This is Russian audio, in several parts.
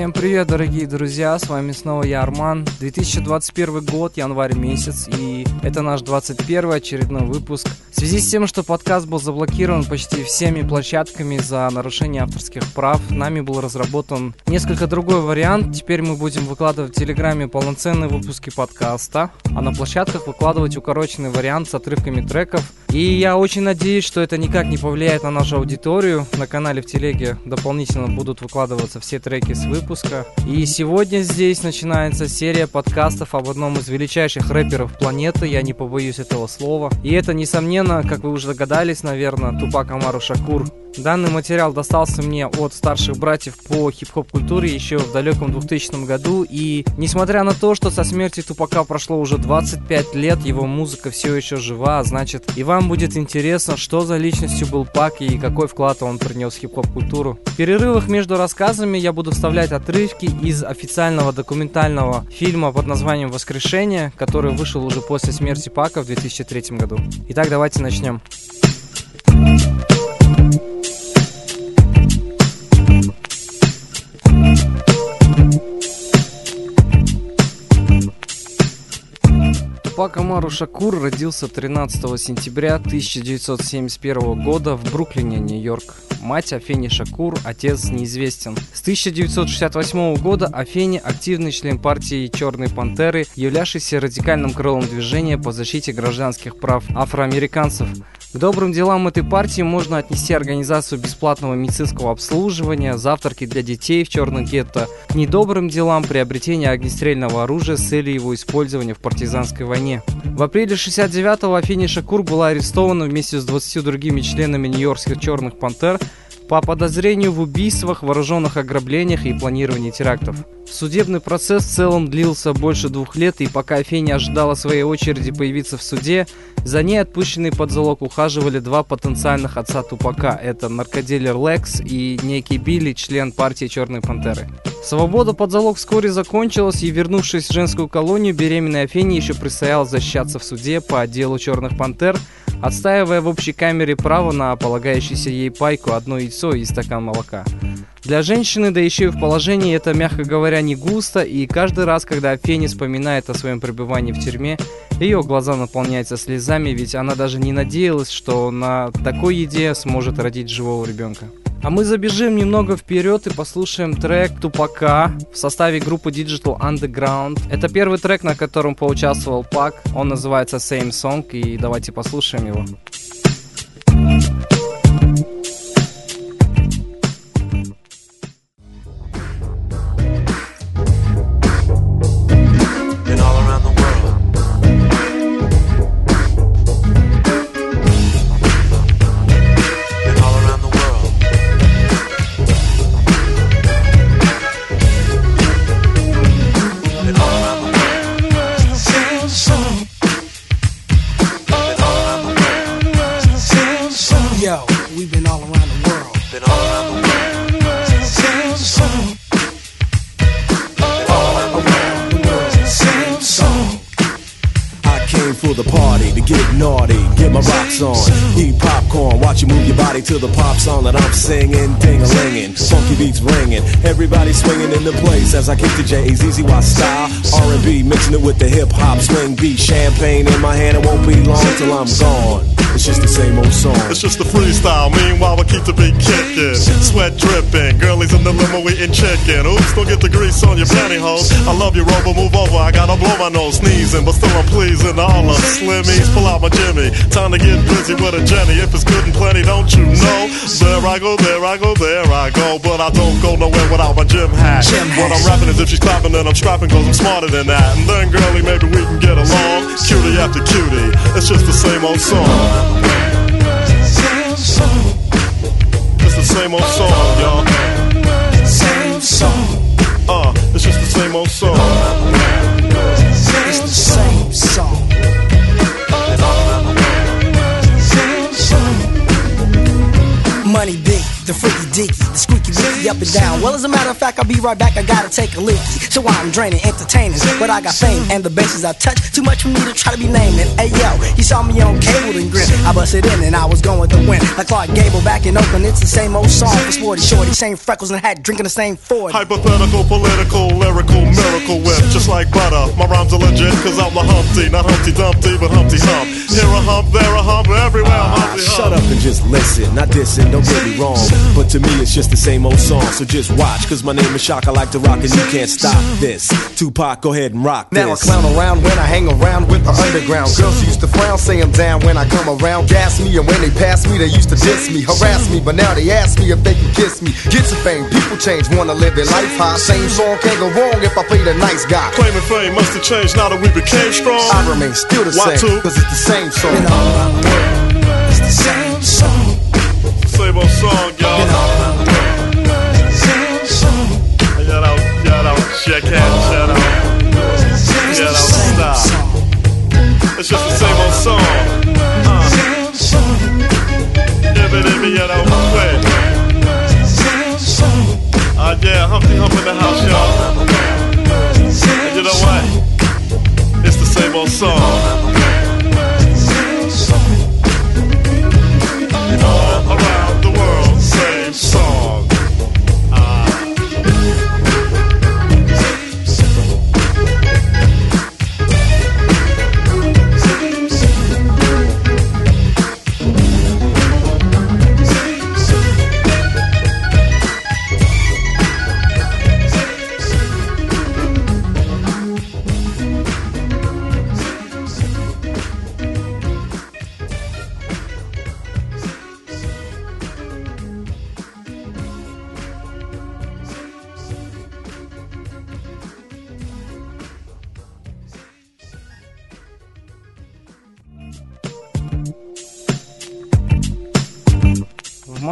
Всем привет, дорогие друзья, с вами снова я, Арман. 2021 год, январь месяц, и это наш 21 очередной выпуск. В связи с тем, что подкаст был заблокирован почти всеми площадками за нарушение авторских прав, нами был разработан несколько другой вариант. Теперь мы будем выкладывать в Телеграме полноценные выпуски подкаста, а на площадках выкладывать укороченный вариант с отрывками треков. И я очень надеюсь, что это никак не повлияет на нашу аудиторию. На канале в Телеге дополнительно будут выкладываться все треки с выпуска. И сегодня здесь начинается серия подкастов об одном из величайших рэперов планеты, я не побоюсь этого слова. И это, несомненно, как вы уже догадались, наверное, Тупак Амару Шакур. Данный материал достался мне от старших братьев по хип-хоп культуре еще в далеком 2000 году, и несмотря на то, что со смерти Тупака прошло уже 25 лет, его музыка все еще жива, а значит и вам будет интересно, что за личностью был Пак и какой вклад он принес в хип-хоп культуру. В перерывах между рассказами я буду вставлять отрывки из официального документального фильма под названием «Воскрешение», который вышел уже после смерти Пака в 2003 году. Итак, давайте начнем. Тупак Амару Шакур родился 13 сентября 1971 года в Бруклине, Нью-Йорк. Мать Афени Шакур, отец неизвестен. С 1968 года Афени активный член партии «Черные пантеры», являвшийся радикальным крылом движения по защите гражданских прав афроамериканцев. К добрым делам этой партии можно отнести организацию бесплатного медицинского обслуживания, завтраки для детей в черных гетто. К недобрым делам приобретение огнестрельного оружия с целью его использования в партизанской войне. В апреле 69-го Афини Шакур была арестована вместе с 20 другими членами нью-йоркских черных пантер по подозрению в убийствах, вооруженных ограблениях и планировании терактов. Судебный процесс в целом длился больше двух лет, и пока Феня ожидала своей очереди появиться в суде, за ней отпущенные под залог ухаживали два потенциальных отца Тупака. Это наркодилер Лекс и некий Билли, член партии Черной Пантеры. Свобода под залог вскоре закончилась, и вернувшись в женскую колонию, беременная Феня еще предстояло защищаться в суде по отделу Черных Пантер – отстаивая в общей камере право на полагающийся ей пайку одно яйцо и стакан молока. Для женщины, да еще и в положении, это, мягко говоря, не густо, и каждый раз, когда Фенни вспоминает о своем пребывании в тюрьме, ее глаза наполняются слезами, ведь она даже не надеялась, что на такой еде сможет родить живого ребенка. А мы забежим немного вперед и послушаем трек Тупака в составе группы Digital Underground. Это первый трек, на котором поучаствовал Пак. Он называется Same Song, и давайте послушаем его. on. He to the pop song that I'm singing, ding a funky beats ringing, everybody swinging in the place as I kick the J's, easy Y style, R&B, mixing it with the hip hop swing beat, champagne in my hand, it won't be long till I'm gone. It's just the same old song. It's just a freestyle. Meanwhile, we keep the beat kicking. Sweat dripping. Girlies in the limo eating chicken. Oops, don't get the grease on your pantyhose. I love you, Rover. Move over. I gotta blow my nose, sneezing, but still I'm pleasing all of Slimmies. Pull out my Jimmy. Time to get busy with a Jenny. If it's good and plenty, don't you know? There I go, there I go, there I go. But I don't go nowhere without my gym hat. Gym what I'm rapping is if she's clapping, then I'm strapping, cause I'm smarter than that. And then, girlie, maybe we can get along. Cutie after cutie. It's just the same old song. It's the same old song, y'all. Same song. Uh, it's just the same old song. Up and down. Well, as a matter of fact, I'll be right back. I gotta take a leak. So I'm draining, entertainers, But I got fame and the bases I touch. Too much for me to try to be naming. Hey yo, he saw me on cable and grin. I busted in and I was going to win. Like Clark Gable back in Oakland, it's the same old song for Sporty Shorty. Same freckles and hat, drinking the same Ford. Hypothetical, political, lyrical, miracle whip. Just like butter. My rhymes are legit, cause I'm the Humpty. Not Humpty Dumpty, but Humpty Hump. Here a hump, there a hump, everywhere I'm Humpty ah, Hump. Shut up and just listen. Not dissing, don't get me wrong. But to me, it's just the same old song. So just watch, cause my name is Shock. I like to rock and you can't stop this. Tupac, go ahead and rock Now I clown around when I hang around with the underground. Girls used to frown, say I'm down when I come around. Gas me, and when they pass me, they used to diss me, harass me. But now they ask me if they can kiss me. Get some fame, people change, wanna live their life high. Same song can't go wrong if I play the nice guy. Claiming fame must have changed now that we became strong. I remain still the Why same, two? cause it's the same song. Been all around the world, it's the same song. Same old song, y'all. shut up, shit can't shut up. Yeah, don't stop. It's just the same old song. Uh. Give it in me, yeah, don't quit. Uh, yeah, Humpty Hump in the house, y'all. And you know what? It's the same old song.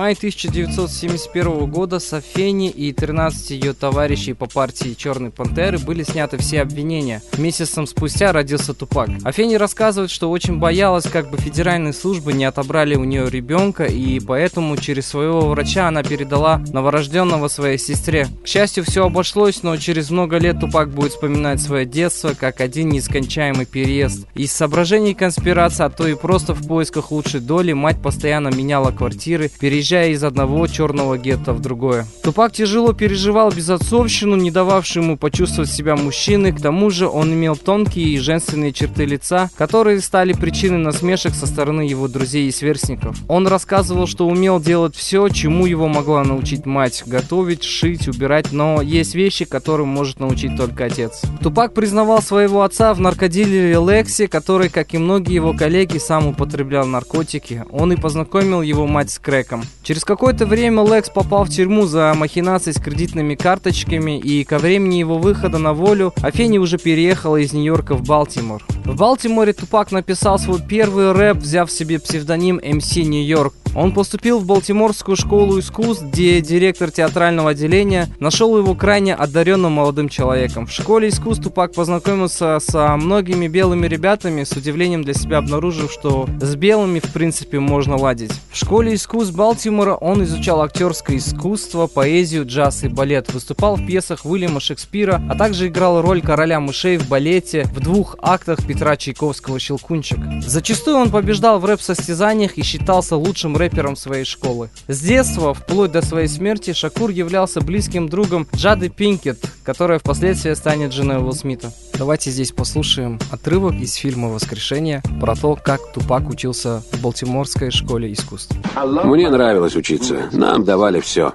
Мае 1971 года с Афени и 13 ее товарищей по партии Черной Пантеры были сняты все обвинения. Месяцем спустя родился Тупак. Афени рассказывает, что очень боялась, как бы федеральные службы не отобрали у нее ребенка, и поэтому через своего врача она передала новорожденного своей сестре. К счастью, все обошлось, но через много лет Тупак будет вспоминать свое детство как один нескончаемый переезд. Из соображений конспирации, а то и просто в поисках лучшей доли, мать постоянно меняла квартиры, переезжая из одного черного гетто в другое. Тупак тяжело переживал безотцовщину, не дававшую ему почувствовать себя мужчиной, к тому же он имел тонкие и женственные черты лица, которые стали причиной насмешек со стороны его друзей и сверстников. Он рассказывал, что умел делать все, чему его могла научить мать, готовить, шить, убирать, но есть вещи, которым может научить только отец. Тупак признавал своего отца в наркодилере Лекси, который, как и многие его коллеги, сам употреблял наркотики. Он и познакомил его мать с крэком. Через какое-то время Лекс попал в тюрьму за махинации с кредитными карточками, и ко времени его выхода на волю Афени уже переехала из Нью-Йорка в Балтимор. В Балтиморе Тупак написал свой первый рэп, взяв себе псевдоним MC Нью-Йорк. Он поступил в Балтиморскую школу искусств, где директор театрального отделения нашел его крайне одаренным молодым человеком. В школе искусств Тупак познакомился со многими белыми ребятами, с удивлением для себя обнаружив, что с белыми в принципе можно ладить. В школе искусств Балтимора он изучал актерское искусство, поэзию, джаз и балет, выступал в пьесах Уильяма Шекспира, а также играл роль короля мышей в балете в двух актах Петра Чайковского «Щелкунчик». Зачастую он побеждал в рэп-состязаниях и считался лучшим рэпером своей школы. С детства, вплоть до своей смерти, Шакур являлся близким другом Джады Пинкет, которая впоследствии станет женой Уилл Смита. Давайте здесь послушаем отрывок из фильма «Воскрешение» про то, как Тупак учился в Балтиморской школе искусств. Мне нравилось учиться. Нам давали все.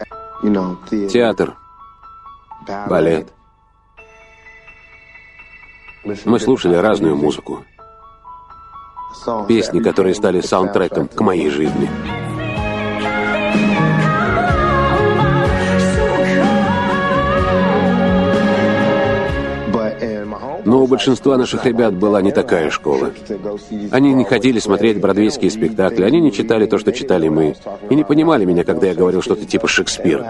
Театр, балет. Мы слушали разную музыку. Песни, которые стали саундтреком к моей жизни. Но у большинства наших ребят была не такая школа. Они не хотели смотреть бродвейские спектакли, они не читали то, что читали мы, и не понимали меня, когда я говорил что-то типа Шекспир.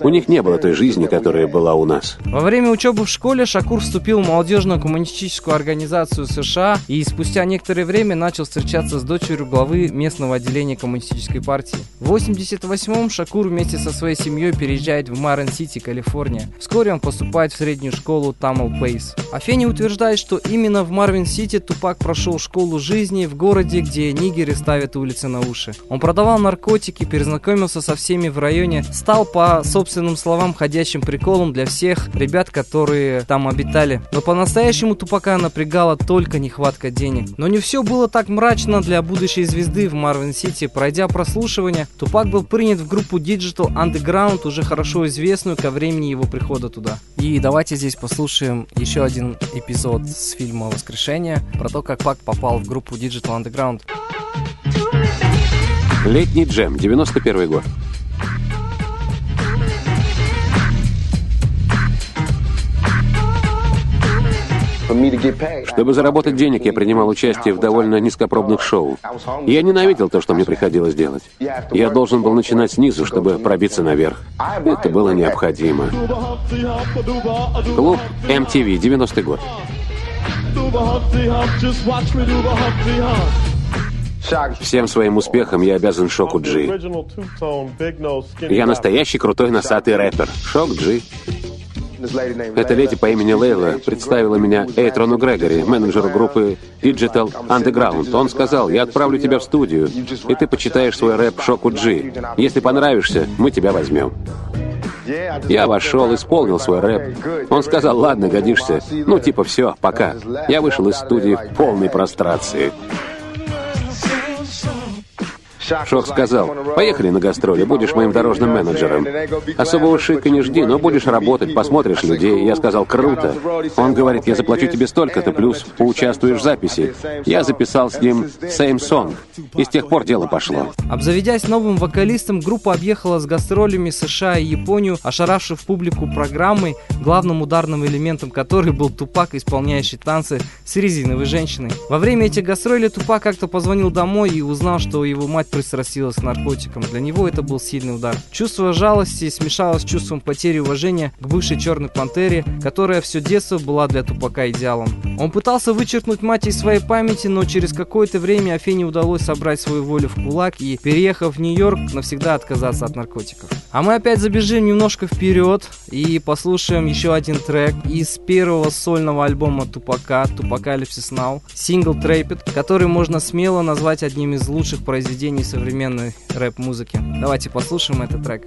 У них не было той жизни, которая была у нас. Во время учебы в школе Шакур вступил в молодежную коммунистическую организацию США и спустя некоторое время начал встречаться с дочерью главы местного отделения коммунистической партии. В 88-м Шакур вместе со своей семьей переезжает в Марен-Сити, Калифорния. Вскоре он поступает в среднюю школу Тамл Пейс. А Фенни утверждает, что именно в Марвин-Сити Тупак прошел школу жизни в городе, где нигеры ставят улицы на уши. Он продавал наркотики, перезнакомился со всеми в районе, стал, по собственным словам, ходячим приколом для всех ребят, которые там обитали. Но по-настоящему Тупака напрягала только нехватка денег. Но не все было так мрачно для будущей звезды в Марвин-Сити. Пройдя прослушивание, Тупак был принят в группу Digital Underground, уже хорошо известную ко времени его прихода туда. И давайте здесь послушаем еще один эпизод с фильма «Воскрешение» про то, как Пак попал в группу Digital Underground. Летний джем, 91 год. Чтобы заработать денег, я принимал участие в довольно низкопробных шоу. Я ненавидел то, что мне приходилось делать. Я должен был начинать снизу, чтобы пробиться наверх. Это было необходимо. Клуб MTV, 90-й год. Всем своим успехом я обязан Шоку Джи. Я настоящий крутой носатый рэпер. Шок Джи. Эта леди по имени Лейла представила меня Эйтрону Грегори, менеджеру группы Digital Underground. Он сказал, я отправлю тебя в студию, и ты почитаешь свой рэп Шоку Джи. Если понравишься, мы тебя возьмем. Я вошел, исполнил свой рэп. Он сказал, ладно, годишься. Ну, типа, все, пока. Я вышел из студии в полной прострации. Шок сказал, поехали на гастроли, будешь моим дорожным менеджером. Особого шика не жди, но будешь работать, посмотришь людей. Я сказал, круто. Он говорит, я заплачу тебе столько-то, плюс поучаствуешь в записи. Я записал с ним «Same Song», и с тех пор дело пошло. Обзаведясь новым вокалистом, группа объехала с гастролями США и Японию, ошаравшив публику программой, главным ударным элементом которой был Тупак, исполняющий танцы с резиновой женщиной. Во время этих гастролей Тупак как-то позвонил домой и узнал, что его мать пристрастилась к наркотикам. Для него это был сильный удар. Чувство жалости смешалось с чувством потери уважения к бывшей черной пантере, которая все детство была для Тупака идеалом. Он пытался вычеркнуть мать из своей памяти, но через какое-то время Афине удалось собрать свою волю в кулак и, переехав в Нью-Йорк, навсегда отказаться от наркотиков. А мы опять забежим немножко вперед и послушаем еще один трек из первого сольного альбома Тупака, Тупакалипсис Now, сингл Трейпет, который можно смело назвать одним из лучших произведений современной рэп-музыки. Давайте послушаем этот трек.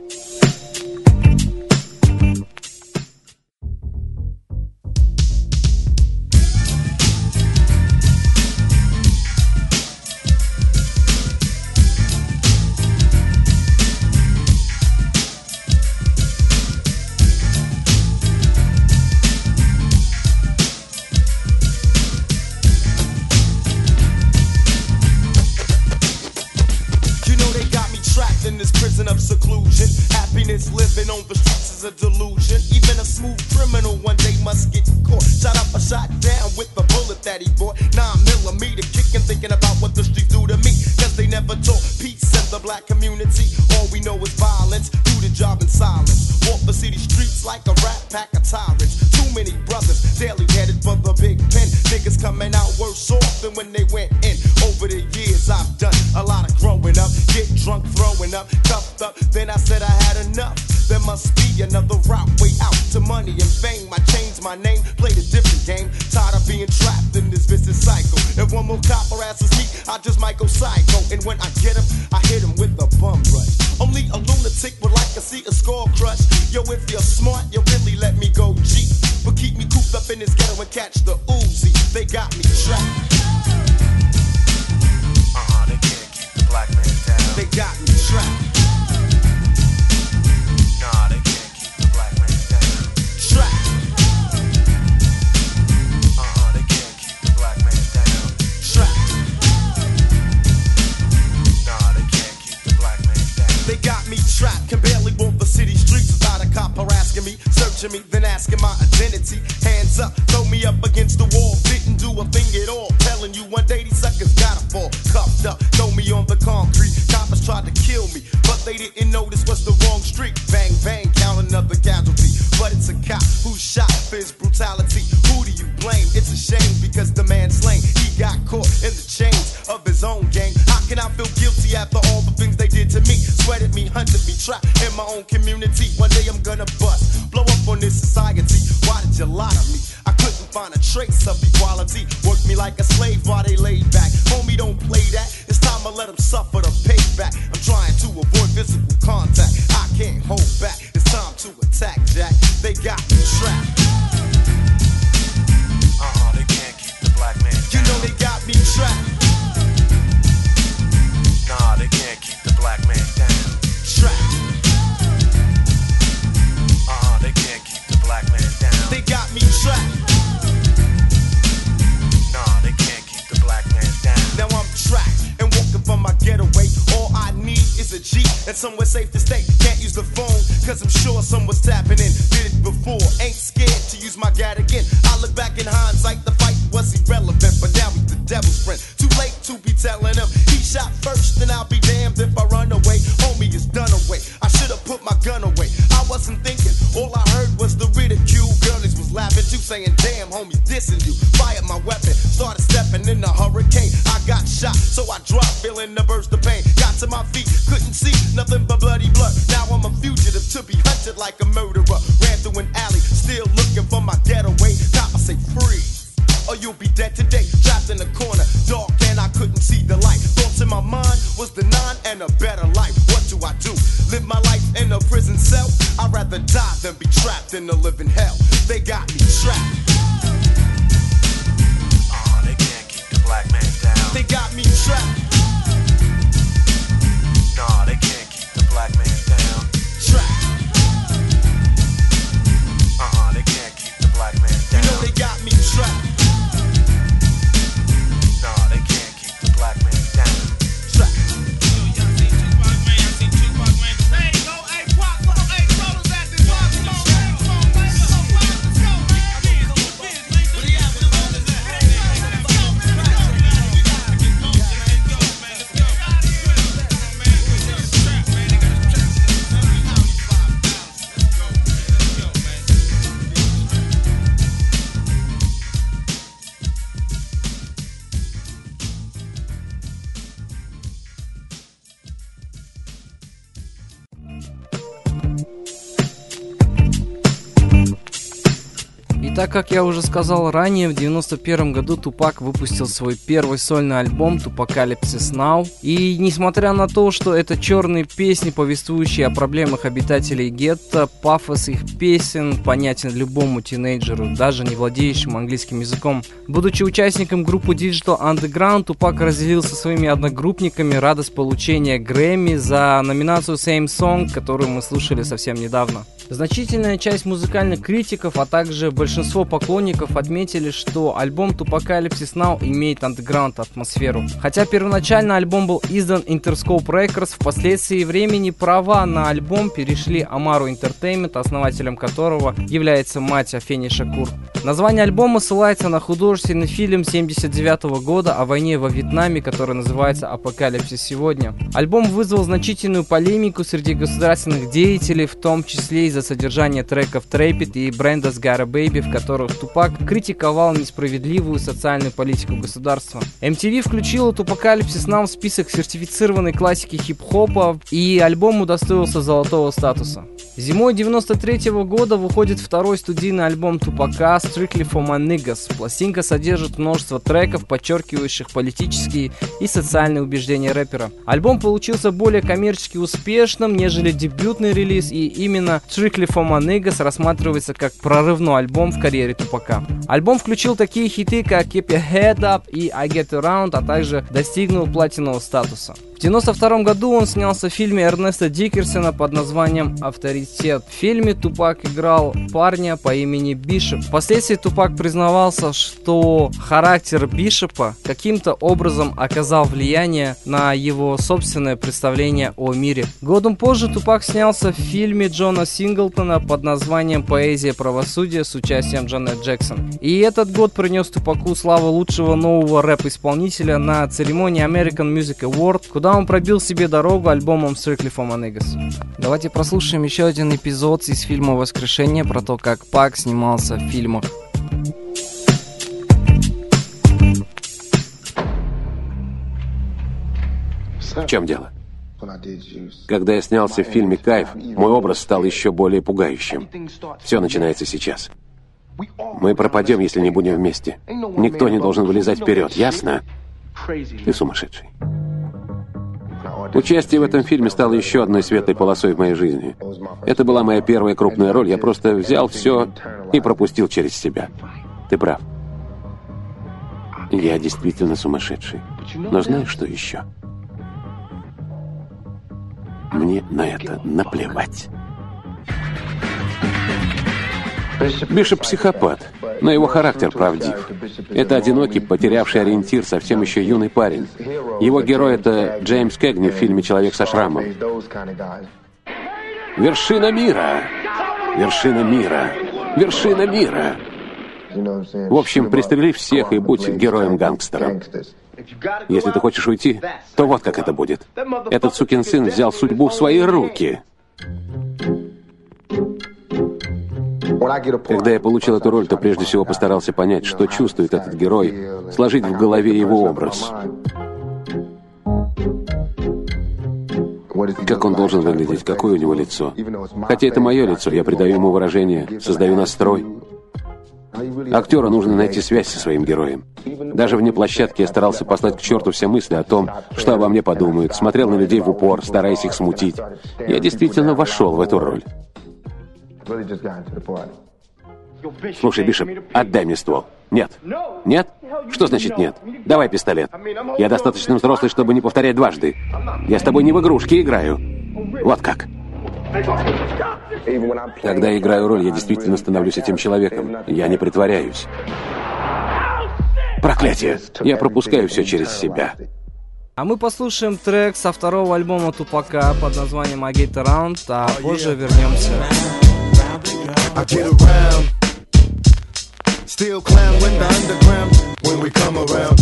black community, all we know is violence. Do the job in silence. Walk the city streets like a rat pack of tyrants. Too many brothers, daily headed for the big pen. Niggas coming out worse off than when they went in. Over the years, I've done a lot of growing up. Get drunk, throwing up, cuffed up. Then I said I had enough. There must be another route, way out to money and fame. I changed my name, played a different game. Tired of being trapped in this vicious cycle. If one more copper asses me, I just might go psycho. And when I get him, I hit him with a bum rush. Only a lunatic would like to see a skull crush. Yo, if you're smart, you really let me go G. But keep me cooped up in this ghetto and catch the oozy. They got me trapped. Uh-huh, they can't keep the black man down. They got me trapped. Then asking my identity. Hands up, throw me up against the wall Didn't do a thing at all. Telling you one day these suckers gotta fall. Cuffed up, throw me on the concrete. Coppers tried to kill me, but they didn't know this was the wrong street. Bang, bang, count another casualty. But it's a cop who shot his brutality. Who do you blame? It's a shame because the man slain, he got caught in the chains of his own gang. How can I feel guilty after all the things they did to me? Sweated me, hunted me, trapped in my own community. One day I'm gonna this society. Why did you lie to me? I couldn't find a trace of equality. Worked me like a slave while they laid back. Homie, don't play that. It's time to let them suffer the payback. I'm trying to avoid physical contact. And somewhere safe to stay. Can't use the phone, cause I'm sure someone's tapping in. Did it before, ain't scared to use my gat again. I look back in hindsight, the fight was irrelevant, but now he's the devil's friend. Too late to be telling him he shot first, and I'll be damned if I run away. Homie is done away. I should have put my gun away. I wasn't thinking, all I heard was the ridicule. Girlies was laughing too, saying, Damn, homie, dissing you. Fired my weapon, started stepping in the hurricane. I got shot, so I dropped, feeling the burst of pain. My feet, couldn't see nothing but bloody blood. Now I'm a fugitive to be hunted like a murderer. Как я уже сказал ранее, в 91 году Тупак выпустил свой первый сольный альбом Tupacalypse Now. И несмотря на то, что это черные песни, повествующие о проблемах обитателей гетто, пафос их песен понятен любому тинейджеру, даже не владеющему английским языком. Будучи участником группы Digital Underground, Тупак разделил со своими одногруппниками радость получения Грэмми за номинацию Same Song, которую мы слушали совсем недавно. Значительная часть музыкальных критиков, а также большинство поклонников отметили, что альбом Tupacalypse Now имеет андеграунд атмосферу. Хотя первоначально альбом был издан Interscope Records, впоследствии времени права на альбом перешли Амару Entertainment, основателем которого является мать Афени Шакур. Название альбома ссылается на художественный фильм 79 года о войне во Вьетнаме, который называется «Апокалипсис сегодня». Альбом вызвал значительную полемику среди государственных деятелей, в том числе из-за содержания треков Trapit и Brenda's Got a Baby, в которых Тупак критиковал несправедливую социальную политику государства. MTV включила Tupacalypse Now в список сертифицированной классики хип-хопа, и альбом удостоился золотого статуса. Зимой 93 года выходит второй студийный альбом Тупака Strictly for My Niggas. Пластинка содержит множество треков, подчеркивающих политические и социальные убеждения рэпера. Альбом получился более коммерчески успешным, нежели дебютный релиз, и именно Strictly for My рассматривается как прорывной альбом в карьере Тупака. Альбом включил такие хиты, как Keep Your Head Up и I Get Around, а также достигнул платинового статуса. В 92 году он снялся в фильме Эрнеста Дикерсона под названием «Авторитет». В фильме Тупак играл парня по имени Бишоп. Впоследствии Тупак признавался, что характер Бишопа каким-то образом оказал влияние на его собственное представление о мире. Годом позже Тупак снялся в фильме Джона Синглтона под названием «Поэзия правосудия» с участием Джанет Джексон. И этот год принес Тупаку славу лучшего нового рэп-исполнителя на церемонии American Music Award, куда он пробил себе дорогу альбомом Strictly for My Niggas. Давайте прослушаем еще один эпизод из фильма «Воскрешение» про то, как Пак снимался в фильмах. В чем дело? Когда я снялся в фильме «Кайф», мой образ стал еще более пугающим. Все начинается сейчас. Мы пропадем, если не будем вместе. Никто не должен вылезать вперед, ясно? Ты сумасшедший. Участие в этом фильме стало еще одной светлой полосой в моей жизни. Это была моя первая крупная роль. Я просто взял все и пропустил через себя. Ты прав. Я действительно сумасшедший. Но знаешь, что еще? Мне на это наплевать. Бишоп психопат, но его характер правдив. Это одинокий, потерявший ориентир, совсем еще юный парень. Его герой — это Джеймс Кэгни в фильме «Человек со шрамом». Вершина мира! Вершина мира! Вершина мира! В общем, пристрели всех и будь героем-гангстером. Если ты хочешь уйти, то вот как это будет. Этот сукин сын взял судьбу в свои руки. Когда я получил эту роль, то прежде всего постарался понять, что чувствует этот герой, сложить в голове его образ. Как он должен выглядеть, какое у него лицо. Хотя это мое лицо, я придаю ему выражение, создаю настрой. Актеру нужно найти связь со своим героем. Даже вне площадки я старался послать к черту все мысли о том, что обо мне подумают, смотрел на людей в упор, стараясь их смутить. Я действительно вошел в эту роль. Слушай, Бишоп, отдай мне ствол. Нет. Нет? Что значит нет? Давай пистолет. Я достаточно взрослый, чтобы не повторять дважды. Я с тобой не в игрушки играю. Вот как. Когда я играю роль, я действительно становлюсь этим человеком. Я не притворяюсь. Проклятие! Я пропускаю все через себя. А мы послушаем трек со второго альбома Тупака под названием I Get Around, а позже вернемся. I get around. Still clown with the underground when we come around.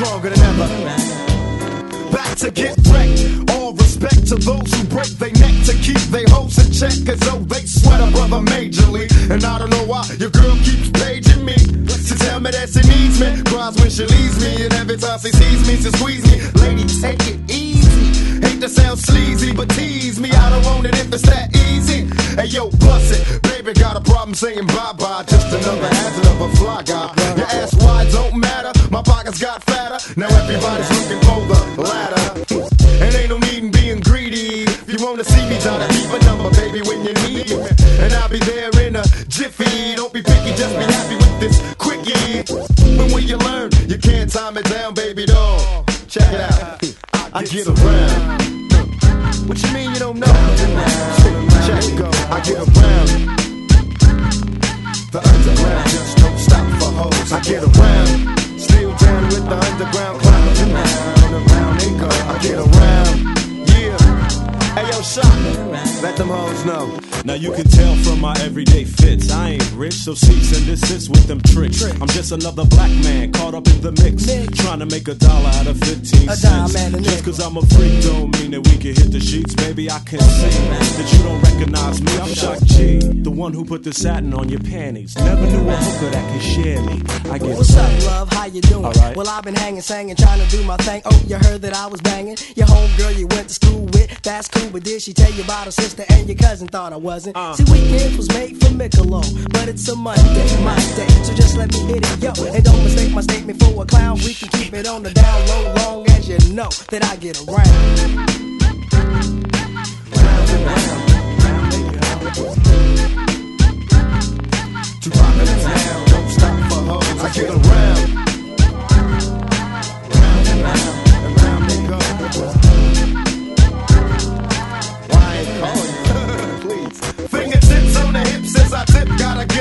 Stronger than ever. Back to get wrecked. All respect to those who break their neck to keep their hopes in check. Cause though they sweat a brother majorly. And I don't know why your girl keeps paging me. To tell me that she needs me. Cries when she leaves me. And every time she sees me, she squeezes me. Another black man caught up in the mix. Trying to make a dollar out of 15 A cents. Just cause I'm a freak don't mean that we can hit the sheets. Baby, I can see that you don't recognize me. I'm Shock G, the one who put the satin on your panties. Never knew a hooker that could share me. I get What's up, love? How you doing? Well, I've been hanging, singing, trying to do my thing. Oh, you heard that I was banging? Your homegirl you went to school with, that's cool. But did she tell you about her sister and your cousin? Thought I wasn't. Uh. See, weekends was made for Michelob, but it's a Monday, my day. So just let me hit it, yo. And don't mistake my statement for a clown. We can keep it on the down low, long as you know that I get around. To rock it down, don't stop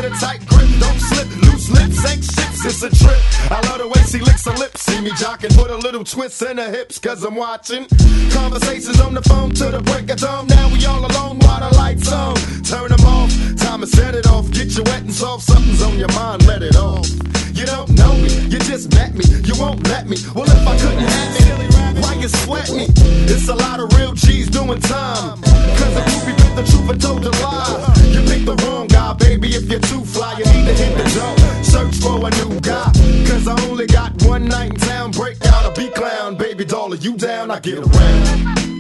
a tight grip, don't slip. Loose lips ain't ships, it's a trip. I love the way she licks her lips. See me jocking, put a little twist in her hips, cause I'm watching. Conversations on the phone to the break of dawn. Now we all alone while the lights on. Turn them off, time to set it off. Get you wet and soft, something's on your mind, let it off. You don't know me, you just met me, you won't let me. Well, if I couldn't have it, why you sweat me? It's a lot of real G's doing time. You down? I get around.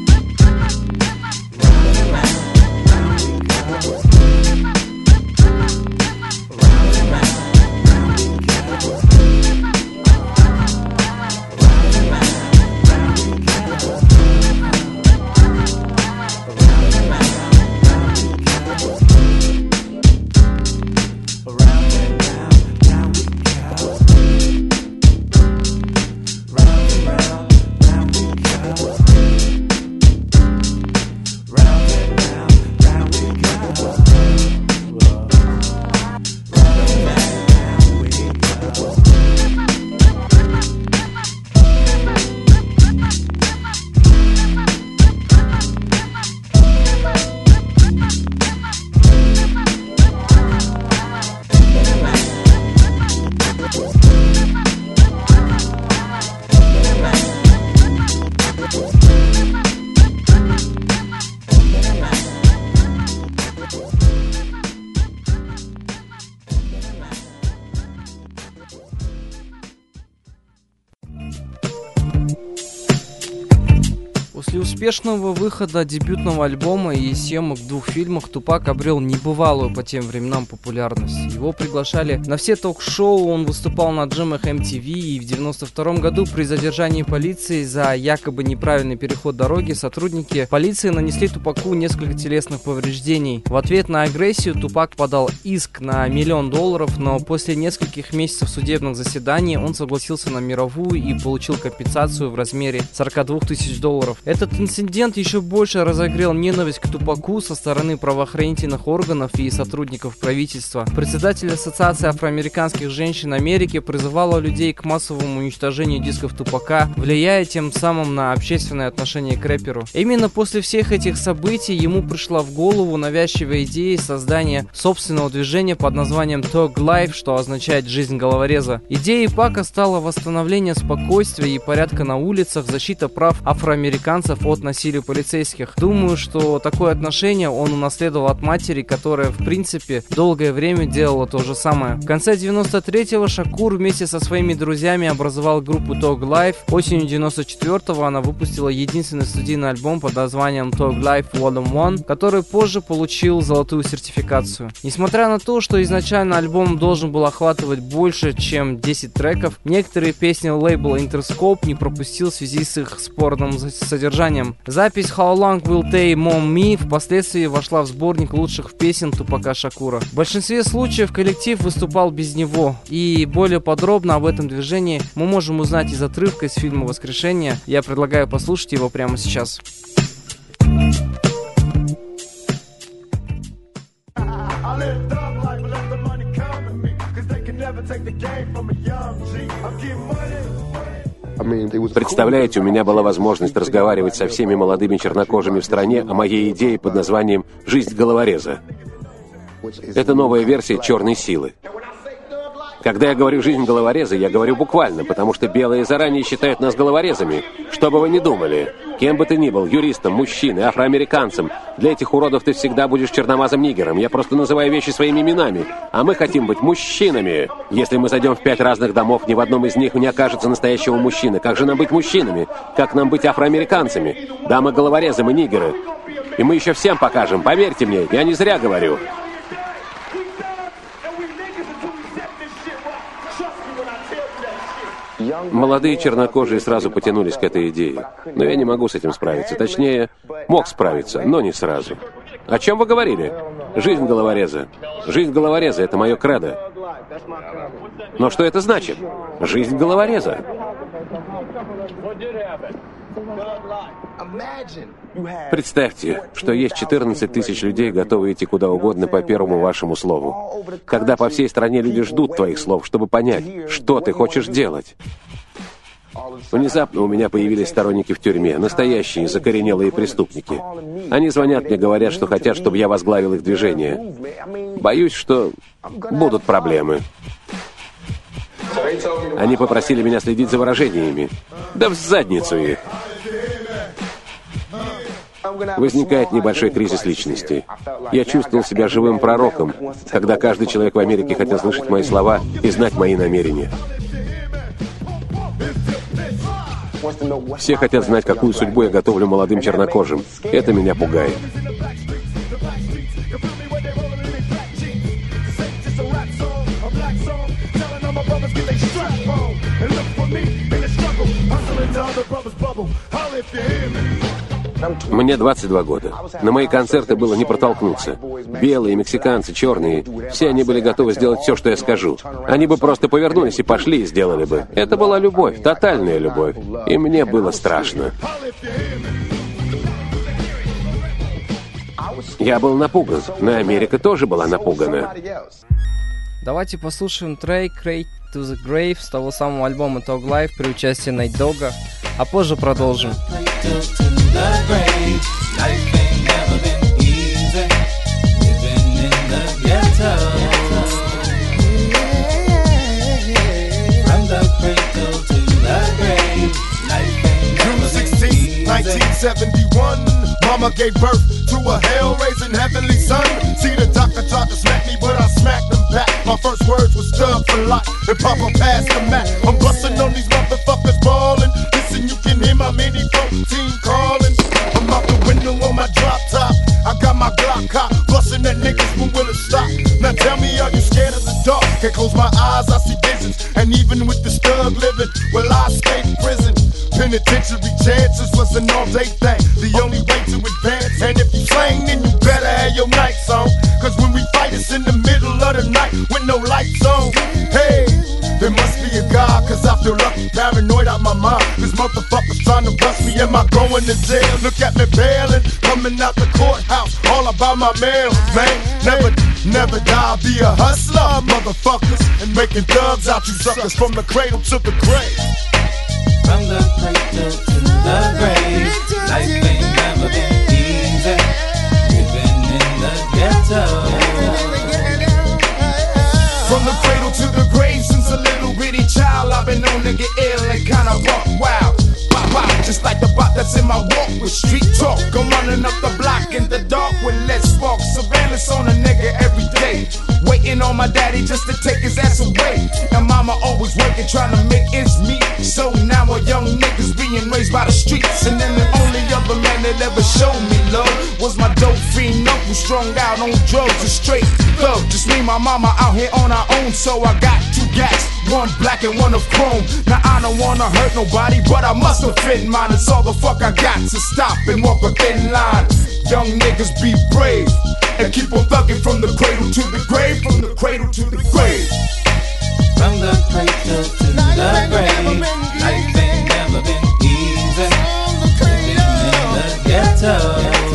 Успешного выхода дебютного альбома и съемок двух фильмах Тупак обрел небывалую по тем временам популярность. Его приглашали на все ток-шоу, он выступал на джемах MTV и в 92 году при задержании полиции за якобы неправильный переход дороги сотрудники полиции нанесли Тупаку несколько телесных повреждений. В ответ на агрессию Тупак подал иск на миллион долларов, но после нескольких месяцев судебных заседаний он согласился на мировую и получил компенсацию в размере 42 тысяч долларов. Этот инцидент еще больше разогрел ненависть к Тупаку со стороны правоохранительных органов и сотрудников правительства. Председатель Ассоциации афроамериканских женщин Америки призывала людей к массовому уничтожению дисков Тупака, влияя тем самым на общественное отношение к рэперу. Именно после всех этих событий ему пришла в голову навязчивая идея создания собственного движения под названием Talk Life, что означает «жизнь головореза». Идеей Пака стало восстановление спокойствия и порядка на улицах, защита прав афроамериканцев от насилия полицейских. Думаю, что такое отношение он унаследовал от матери, которая, в принципе, долгое время делала то же самое. В конце 93-го Шакур вместе со своими друзьями образовал группу Talk Life. Осенью 94-го она выпустила единственный студийный альбом под названием Talk Life Volume 1, который позже получил золотую сертификацию. Несмотря на то, что изначально альбом должен был охватывать больше, чем 10 треков, некоторые песни лейбла Interscope не пропустил в связи с их спорным содержанием Запись How Long Will They Mom Me впоследствии вошла в сборник лучших песен Тупака Шакура. В большинстве случаев коллектив выступал без него, и более подробно об этом движении мы можем узнать из отрывка из фильма «Воскрешение». Я предлагаю послушать его прямо сейчас. Представляете, у меня была возможность разговаривать со всеми молодыми чернокожими в стране о моей идее под названием «Жизнь головореза». Это новая версия черной силы. Когда я говорю «жизнь головореза», я говорю буквально, потому что белые заранее считают нас головорезами. Что бы вы ни думали, кем бы ты ни был, юристом, мужчиной, афроамериканцем, для этих уродов ты всегда будешь черномазым нигером. Я просто называю вещи своими именами. А мы хотим быть мужчинами. Если мы зайдем в пять разных домов, ни в одном из них не окажется настоящего мужчины. Как же нам быть мужчинами? Как нам быть афроамериканцами? Да, мы головорезы, мы нигеры. И мы еще всем покажем, поверьте мне, я не зря говорю. Молодые чернокожие сразу потянулись к этой идее. Но я не могу с этим справиться. Точнее, мог справиться, но не сразу. О чем вы говорили? Жизнь головореза. Жизнь головореза — это мое кредо. Но что это значит? Жизнь головореза. Представьте, что есть 14 тысяч людей, готовые идти куда угодно по первому вашему слову. Когда по всей стране люди ждут твоих слов, чтобы понять, что ты хочешь делать. Внезапно у меня появились сторонники в тюрьме, настоящие закоренелые преступники. Они звонят мне, говорят, что хотят, чтобы я возглавил их движение. Боюсь, что будут проблемы. Они попросили меня следить за выражениями. Да в задницу их. Возникает небольшой кризис личности. Я чувствовал себя живым пророком, когда каждый человек в Америке хотел слышать мои слова и знать мои намерения. Все хотят знать, какую судьбу я готовлю молодым чернокожим. Это меня пугает. Мне 22 года. На мои концерты было не протолкнуться. Белые, мексиканцы, черные. Все они были готовы сделать все, что я скажу. Они бы просто повернулись и пошли и сделали бы. Это была любовь, тотальная любовь. И мне было страшно. Я был напуган, но Америка тоже была напугана. Давайте послушаем трек Crate to the Grave с того самого альбома Tog Life при участии Найт Дога, а позже продолжим. June 16, 1971. Mama gave birth to a hell-raising heavenly son. See, the doctor tried to smack me, but I smacked him. My first words was stuck for life, and Papa passed the mat. I'm busting on these motherfuckers ballin'. Listen, you can hear my mini team calling. I'm out the window on my drop top. I got my Glock cop, busting at niggas when will it stop? Now tell me, are you scared of the dark? Can't close my eyes, I see visions. And even with the stug living, will I escape prison? Penitentiary chances was an all-day thing. The only way to advance. Me, am I going to jail? Look at me bailing, coming out the courthouse, all about my mail, man. Never, never die, be a hustler, motherfuckers. And making thugs out you suckers from the cradle to the grave. From the cradle to the grave, life ain't never been easy. Living in the ghetto. From the cradle to the grave, since a little bitty child, I've been known to get ill and kinda rock wild. Just like the bot that's in my walk with street talk. I'm running up the block in the dark with let's walk. Surveillance on a nigga every day. Waiting on my daddy just to take his ass away. And mama always working, trying to make ends meet. So now a young nigga's being raised by the streets. And then the only other man that ever showed me love was my dope fiend uncle, strung out on drugs and straight thug. Just me, my mama out here on our own, so I got two gats, one black and one of chrome. Now I don't wanna hurt nobody, but I must offend mine. It's all the fuck I got to stop and walk a thin line. Young niggas be brave and keep on thugging from the cradle to the grave, from the cradle to the grave. From the cradle to the grave, life ain't never been easy. Living in the ghetto.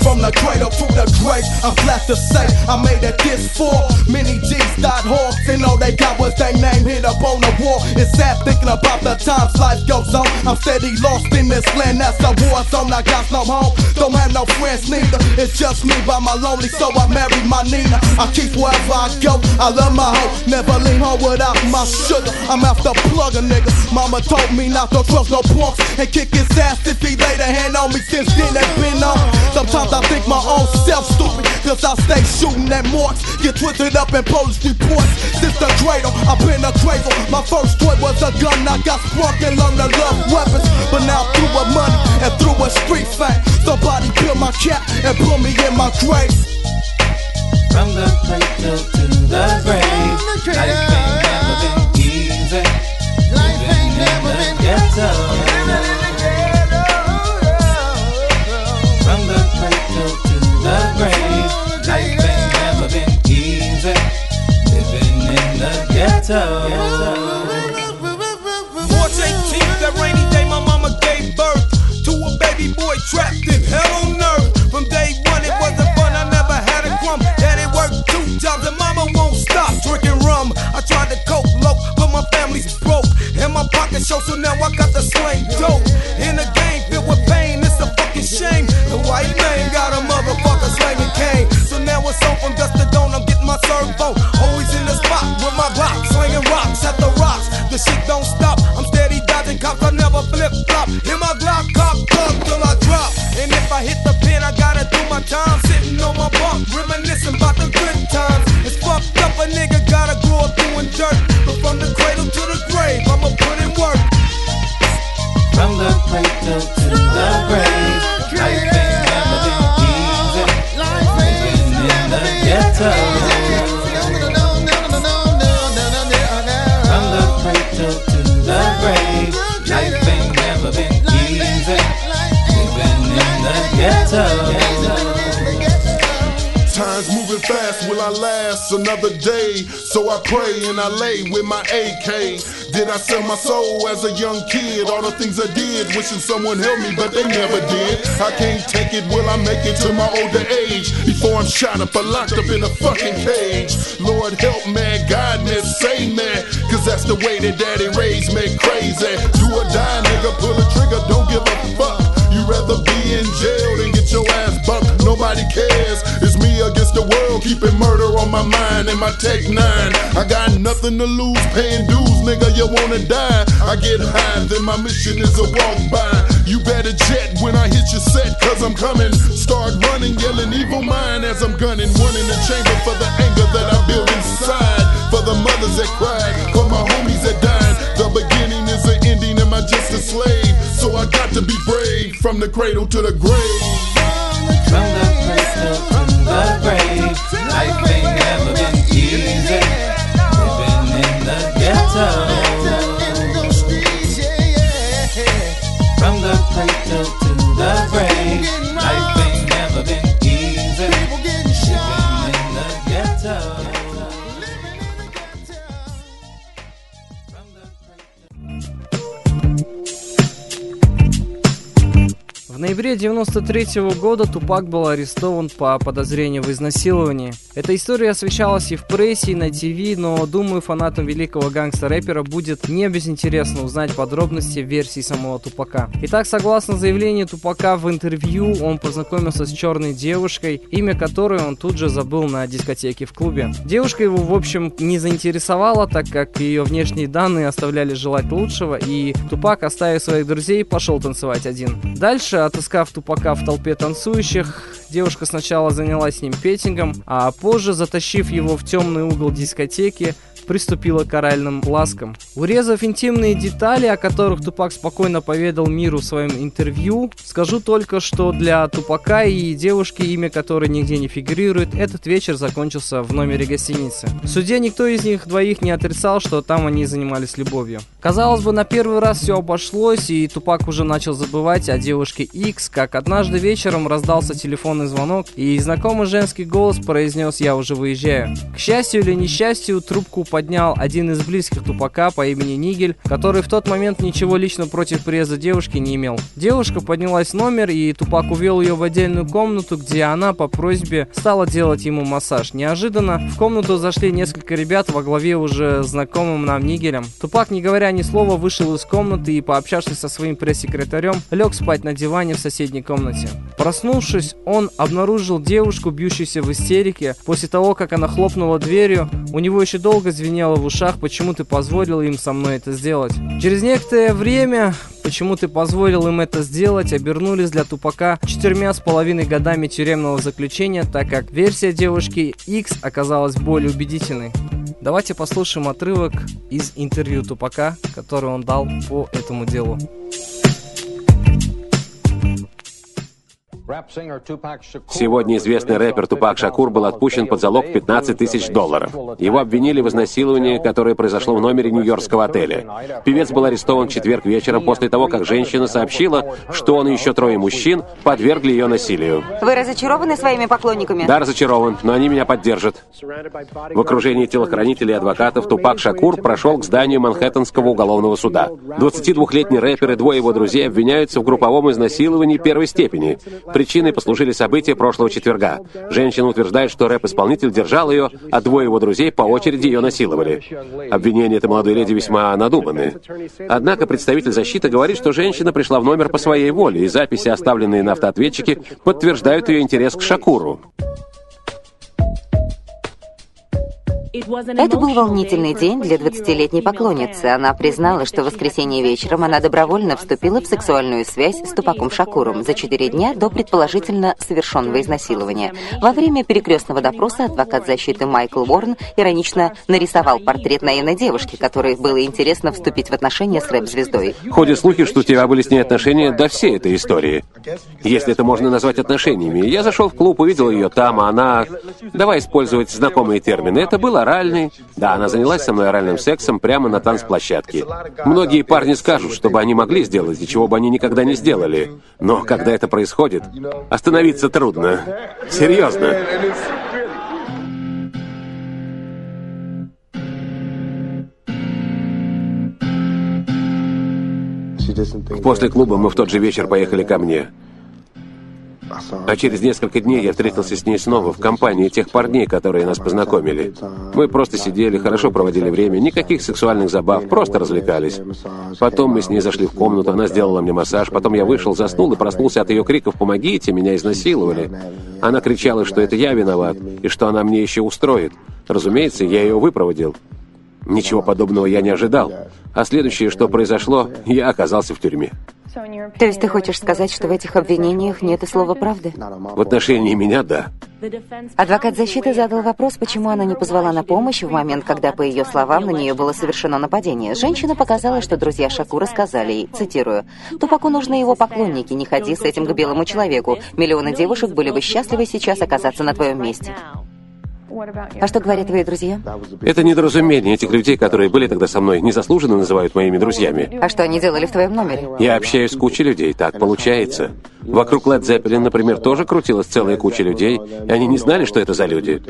From the cradle to the grave, I'm flat to say I made it this far. Many G's died hawks, and all they got was their name hit up on the wall. It's sad thinking about the times life goes on. I'm steady lost in this land, that's the war zone. I got no home, don't have no friends neither. It's just me by my lonely, so I married my Nina. I keep wherever I go, I love my hoe. Never leave home without my sugar. I'm after plug a nigga. Mama told me not to trust no punks and kick his ass if he laid a hand on me. Since then, it's been on. Sometimes I think my own self stupid, cause I stay shooting at marks. Get twisted up in police reports. Since the cradle, I've been a cradle. My first toy was a gun, I got sprung and learned to love weapons. But now through a money and through a street fame, somebody peel my cap and put me in my grave. From the cradle to the grave, life ain't never been easy. Living in the ghetto. Ghetto. March 18th, that rainy day, my mama gave birth to a baby boy trapped in hell on earth. From day one, it wasn't fun, I never had a crumb. Daddy worked two jobs, and mama won't stop drinking rum. I tried to cope low, but my family's broke, and my pockets show, so now I got the slang dope. In a game filled with pain, it's a fucking shame. The white man got a motherfucker slanging cane. So now it's on from dusk to dawn, I'm getting my servo. Always in the spot with my block, slinging rocks at the shit don't stop, I'm steady dodging cops, I never flip flop. In my Glock, cop, plug till I drop. And if I hit the pin, I gotta do my time. Sitting on my bunk, reminiscing about the good times. It's fucked up, a nigga gotta grow up doing dirt. Ghetto. Time's moving fast, will I last another day? So I pray and I lay with my AK. Did I sell my soul as a young kid? All the things I did, wishing someone helped me, but they never did. I can't take it, will I make it to my older age? Before I'm shot up or locked up in a fucking cage. Lord help man, guide me, save me. Cause that's the way that daddy raised me crazy. Do or die, nigga, pull a trigger, don't give a fuck. You rather be in jail Nobody cares. It's me against the world, keeping murder on my mind and my tech nine. I got nothing to lose, paying dues, nigga. You wanna die? I get high, then my mission is a walk by. You better jet when I hit your set, cause I'm coming. Start running, yelling evil mind as I'm gunning. One in the chamber for the anger that I build inside. For the mothers that cried, for my homies that died. The beginning is the ending, am I just a slave? So I got to be brave from the cradle to the grave. From the to the grave, life ain't never been easy. Living in the ghetto. Ноябре 93 года Тупак был арестован по подозрению в изнасиловании. Эта история освещалась и в прессе, и на ТВ, но, думаю, фанатам великого гангста-рэпера будет не безинтересно узнать подробности версии самого Тупака. Итак, согласно заявлению Тупака в интервью, он познакомился с черной девушкой, имя которой он тут же забыл на дискотеке в клубе. Девушка его, в общем, не заинтересовала, так как ее внешние данные оставляли желать лучшего, и Тупак, оставив своих друзей, пошел танцевать один. Дальше, отыскав Тупака в толпе танцующих, девушка сначала занялась с ним петингом, а позже, затащив его в темный угол дискотеки, приступила к оральным ласкам. Урезав интимные детали, о которых Тупак спокойно поведал миру в своем интервью, скажу только, что для Тупака и девушки, имя которой нигде не фигурирует, этот вечер закончился в номере гостиницы. В суде никто из них двоих не отрицал, что там они занимались любовью. Казалось бы, на первый раз все обошлось, и Тупак уже начал забывать о девушке X, как однажды вечером раздался телефонный звонок, и знакомый женский голос произнес «Я уже выезжаю». К счастью или несчастью, трубку поднял один из близких Тупака по имени Нигель, который в тот момент ничего лично против приезда девушки не имел. Девушка поднялась в номер, и Тупак увел ее в отдельную комнату, где она по просьбе стала делать ему массаж. Неожиданно в комнату зашли несколько ребят во главе уже знакомым нам Нигелем. Тупак, не говоря ни слова, вышел из комнаты и, пообщавшись со своим пресс-секретарем, лег спать на диване в соседней комнате. Проснувшись, он обнаружил девушку, бьющуюся в истерике. После того, как она хлопнула дверью, у него еще долго звенело в ушах, почему ты позволил им со мной это сделать. Через некоторое время, почему ты позволил им это сделать, обернулись для Тупака четырьмя с половиной годами тюремного заключения, так как версия девушки X оказалась более убедительной. Давайте послушаем отрывок из интервью Тупака, который он дал по этому делу. Сегодня известный рэпер Тупак Шакур был отпущен под залог 15 тысяч долларов. Его обвинили в изнасиловании, которое произошло в номере нью-йоркского отеля. Певец был арестован в четверг вечером после того, как женщина сообщила, что он и еще трое мужчин подвергли ее насилию. Вы разочарованы своими поклонниками? Да, разочарован, но они меня поддержат. В окружении телохранителей и адвокатов Тупак Шакур прошел к зданию Манхэттенского уголовного суда. 22-летний рэпер и двое его друзей обвиняются в групповом изнасиловании первой степени. Причиной послужили события прошлого четверга. Женщина утверждает, что рэп-исполнитель держал ее, а двое его друзей по очереди ее насиловали. Обвинения этой молодой леди весьма надуманные. Однако представитель защиты говорит, что женщина пришла в номер по своей воле, и записи, оставленные на автоответчике, подтверждают ее интерес к Шакуру. Это был волнительный день для 20-летней поклонницы. Она признала, что в воскресенье вечером она добровольно вступила в сексуальную связь с Тупаком Шакуром за 4 дня до предположительно совершенного изнасилования. Во время перекрестного допроса адвокат защиты Майкл Уоррен иронично нарисовал портрет наивной девушки, которой было интересно вступить в отношения с рэп-звездой. Ходят слухи, что у тебя были с ней отношения до всей этой истории. Если это можно назвать отношениями. Я зашел в клуб, увидел ее там, а она... Давай использовать знакомые термины. Это был оральный. Да, она занялась со мной оральным сексом прямо на танцплощадке. Многие парни скажут, что бы они могли сделать и чего бы они никогда не сделали. Но когда это происходит, остановиться трудно. Серьезно. После клуба мы в тот же вечер поехали ко мне. А через несколько дней я встретился с ней снова в компании тех парней, которые нас познакомили. Мы просто сидели, хорошо проводили время, никаких сексуальных забав, просто развлекались. Потом мы с ней зашли в комнату, она сделала мне массаж, потом я вышел, заснул и проснулся от ее криков «Помогите, меня изнасиловали!». Она кричала, что это я виноват и что она мне еще устроит. Разумеется, я ее выпроводил. Ничего подобного я не ожидал. А следующее, что произошло, я оказался в тюрьме. То есть ты хочешь сказать, что в этих обвинениях нет и слова правды? В отношении меня – да. Адвокат защиты задал вопрос, почему она не позвала на помощь в момент, когда, по ее словам, на нее было совершено нападение. Женщина показала, что друзья Шакура сказали ей, цитирую, «Тупаку нужны его поклонники, не ходи с этим к белому человеку. Миллионы девушек были бы счастливы сейчас оказаться на твоем месте». А что говорят твои друзья? Это недоразумение этих людей, которые были тогда со мной, незаслуженно называют моими друзьями. А что они делали в твоем номере? Я общаюсь с кучей людей, так получается. Вокруг Led Zeppelin, например, тоже крутилась целая куча людей, и они не знали, что это за люди.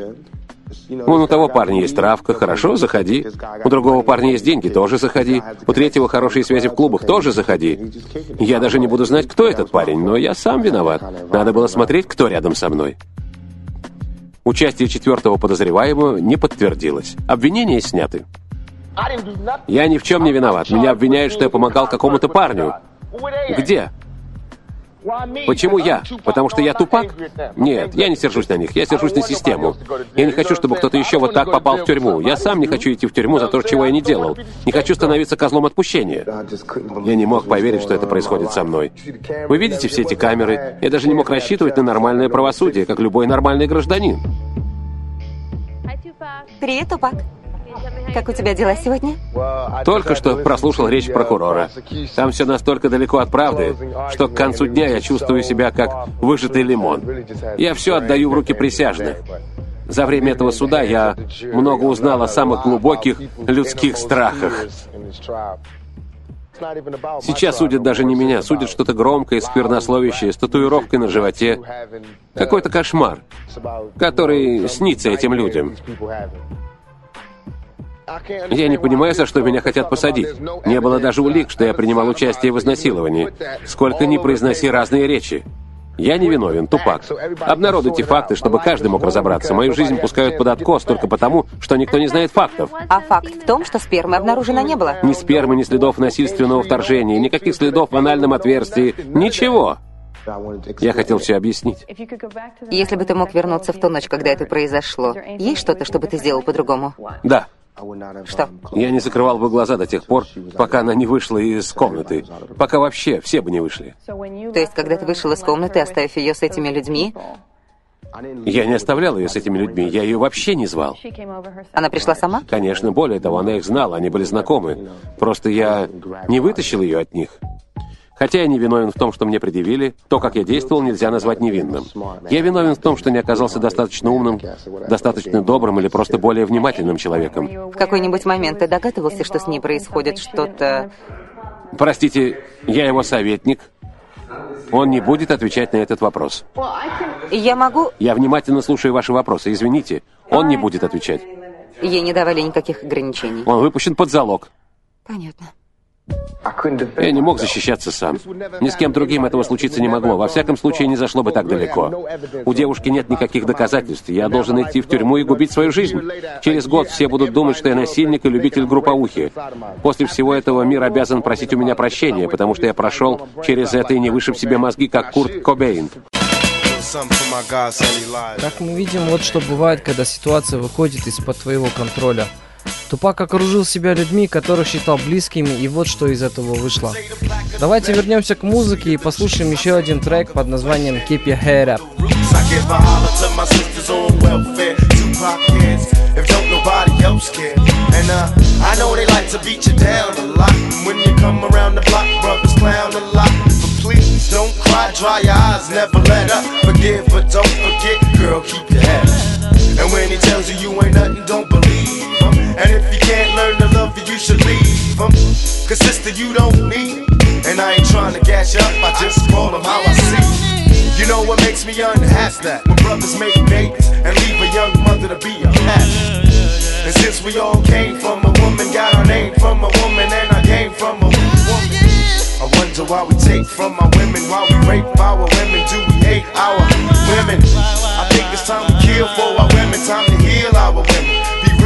Вон у того парня есть травка, хорошо, заходи. У другого парня есть деньги, тоже заходи. У третьего хорошие связи в клубах, тоже заходи. Я даже не буду знать, кто этот парень, но я сам виноват. Надо было смотреть, кто рядом со мной. Участие четвертого подозреваемого не подтвердилось. Обвинения сняты. Я ни в чем не виноват. Меня обвиняют, что я помогал какому-то парню. Где? Почему я? Потому что я тупак? Нет, я не сержусь на них, я сержусь на систему. Я не хочу, чтобы кто-то еще вот так попал в тюрьму. Я сам не хочу идти в тюрьму за то, чего я не делал. Не хочу становиться козлом отпущения. Я не мог поверить, что это происходит со мной. Вы видите все эти камеры? Я даже не мог рассчитывать на нормальное правосудие, как любой нормальный гражданин. Привет, Тупак. Как у тебя дела сегодня? Только что прослушал речь прокурора. Там все настолько далеко от правды, что к концу дня я чувствую себя как выжатый лимон. Я все отдаю в руки присяжных. За время этого суда я много узнал о самых глубоких людских страхах. Сейчас судят даже не меня, судят что-то громкое, сквернословящее, с татуировкой на животе. Какой-то кошмар, который снится этим людям. Я не понимаю, за что меня хотят посадить. Не было даже улик, что я принимал участие в изнасиловании. Сколько ни произноси разные речи. Я не виновен, тупак. Обнародуйте факты, чтобы каждый мог разобраться. Мою жизнь пускают под откос только потому, что никто не знает фактов. А факт в том, что спермы обнаружено не было. Ни спермы, ни следов насильственного вторжения, никаких следов в анальном отверстии. Ничего. Я хотел все объяснить. Если бы ты мог вернуться в ту ночь, когда это произошло, есть что-то, что бы ты сделал по-другому? Да. Что? Я не закрывал бы глаза до тех пор, пока она не вышла из комнаты. Пока вообще все бы не вышли. То есть, когда ты вышел из комнаты, оставив ее с этими людьми, Я не оставлял ее с этими людьми, я ее вообще не звал. она пришла сама? Конечно, более того, она их знала, они были знакомы. Просто я не вытащил ее от них. Хотя я не виновен в том, что мне предъявили, то, как я действовал, нельзя назвать невинным. Я виновен в том, что не оказался достаточно умным, достаточно добрым или просто более внимательным человеком. В какой-нибудь момент ты догадывался, что с ней происходит что-то... Простите, я его советник. Он не будет отвечать на этот вопрос. Я могу... Я внимательно слушаю ваши вопросы. Извините, он не будет отвечать. Ей не давали никаких ограничений. Он выпущен под залог. Понятно. Я не мог защищаться сам. Ни с кем другим этого случиться не могло. Во всяком случае, не зашло бы так далеко. У девушки нет никаких доказательств. Я должен идти в тюрьму и губить свою жизнь. Через год все будут думать, что я насильник и любитель групповухи. После всего этого мир обязан просить у меня прощения, потому что я прошел через это и не вышиб себе мозги, как Курт Кобейн. Как мы видим, вот что бывает, когда ситуация выходит из-под твоего контроля. Тупак окружил себя людьми, которых считал близкими, и вот что из этого вышло. Давайте вернемся к музыке и послушаем еще один трек под названием Keep Your Head Up. if don't nobody else care. And uh, I know they like to beat you down a lot. And when you come around the block, brothers clown a lot. But please don't cry, dry your eyes, never let up. Forgive, but don't forget, girl, keep your head up. And when he tells you you ain't nothing, don't believe. And if you can't learn to love you, you should leave him. Cause sister, you don't need. And I ain't trying to gas you up, I just call him how I see. You know what makes me unhappy? That when brothers make babies and leave a young mother to be a pastor. And since we all came from a woman, got our name from a woman, and I came from a woman. I wonder why we take from our women, why we rape our women, do we hate our women? I think it's time to kill for our women, time to heal our women,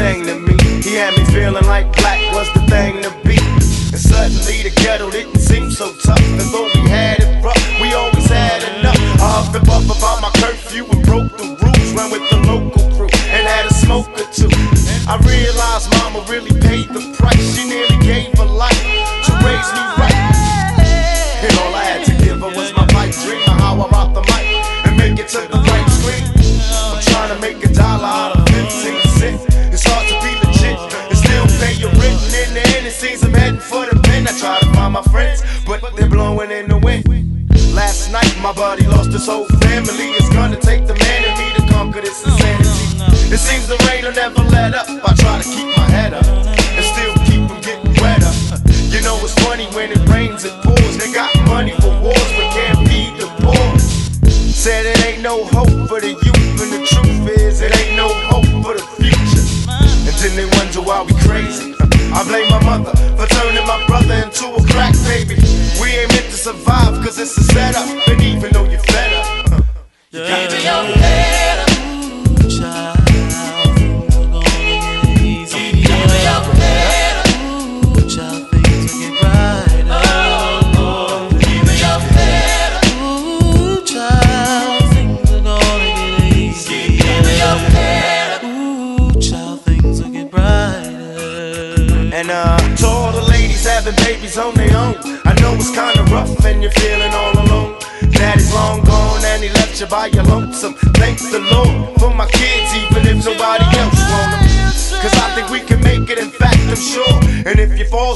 Used to me. He had me feeling like black was the thing to be. And suddenly the ghetto didn't seem so tough. And though we had it rough, we always had enough. I huffed and puffed about my curfew and broke the rules. Ran with the local crew and had a smoke or two. I realized mama really paid the price. She nearly gave her life to raise me buddy lost his whole family. It's gonna take the man in me to conquer this insanity. It seems the rain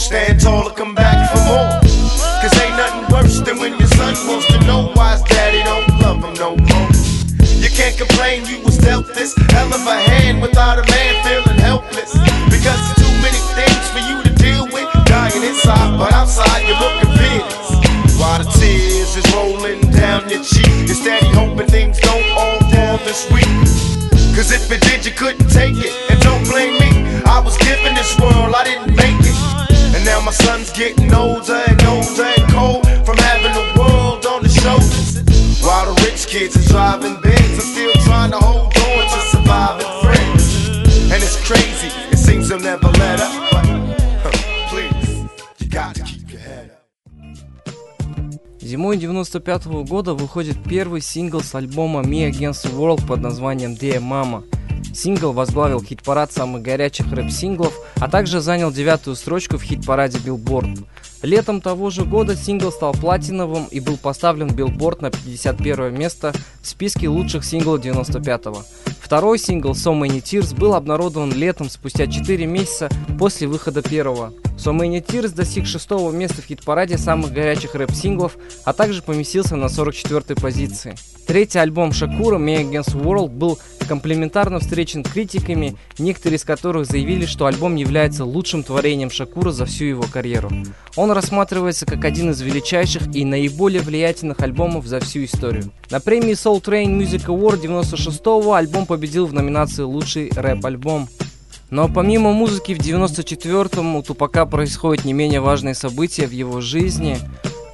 stand 2005 года выходит первый сингл с альбома Me Against the World под названием Dear Mama. Сингл возглавил хит-парад самых горячих рэп-синглов, а также занял девятую строчку в хит-параде Billboard. Летом того же года сингл стал платиновым и был поставлен в Билборд на 51 место в списке лучших синглов 95-го. Второй сингл So Many Tears был обнародован летом спустя 4 месяца после выхода первого. So Many Tears достиг шестого места в хит-параде самых горячих рэп-синглов, а также поместился на 44-й позиции. Третий альбом Шакура «Me Against World» был комплиментарно встречен критиками, некоторые из которых заявили, что альбом является лучшим творением Шакура за всю его карьеру. Он рассматривается как один из величайших и наиболее влиятельных альбомов за всю историю. На премии Soul Train Music Award 96-го альбом победил в номинации «Лучший рэп-альбом». Но помимо музыки в 94-м у Тупака происходят не менее важные события в его жизни.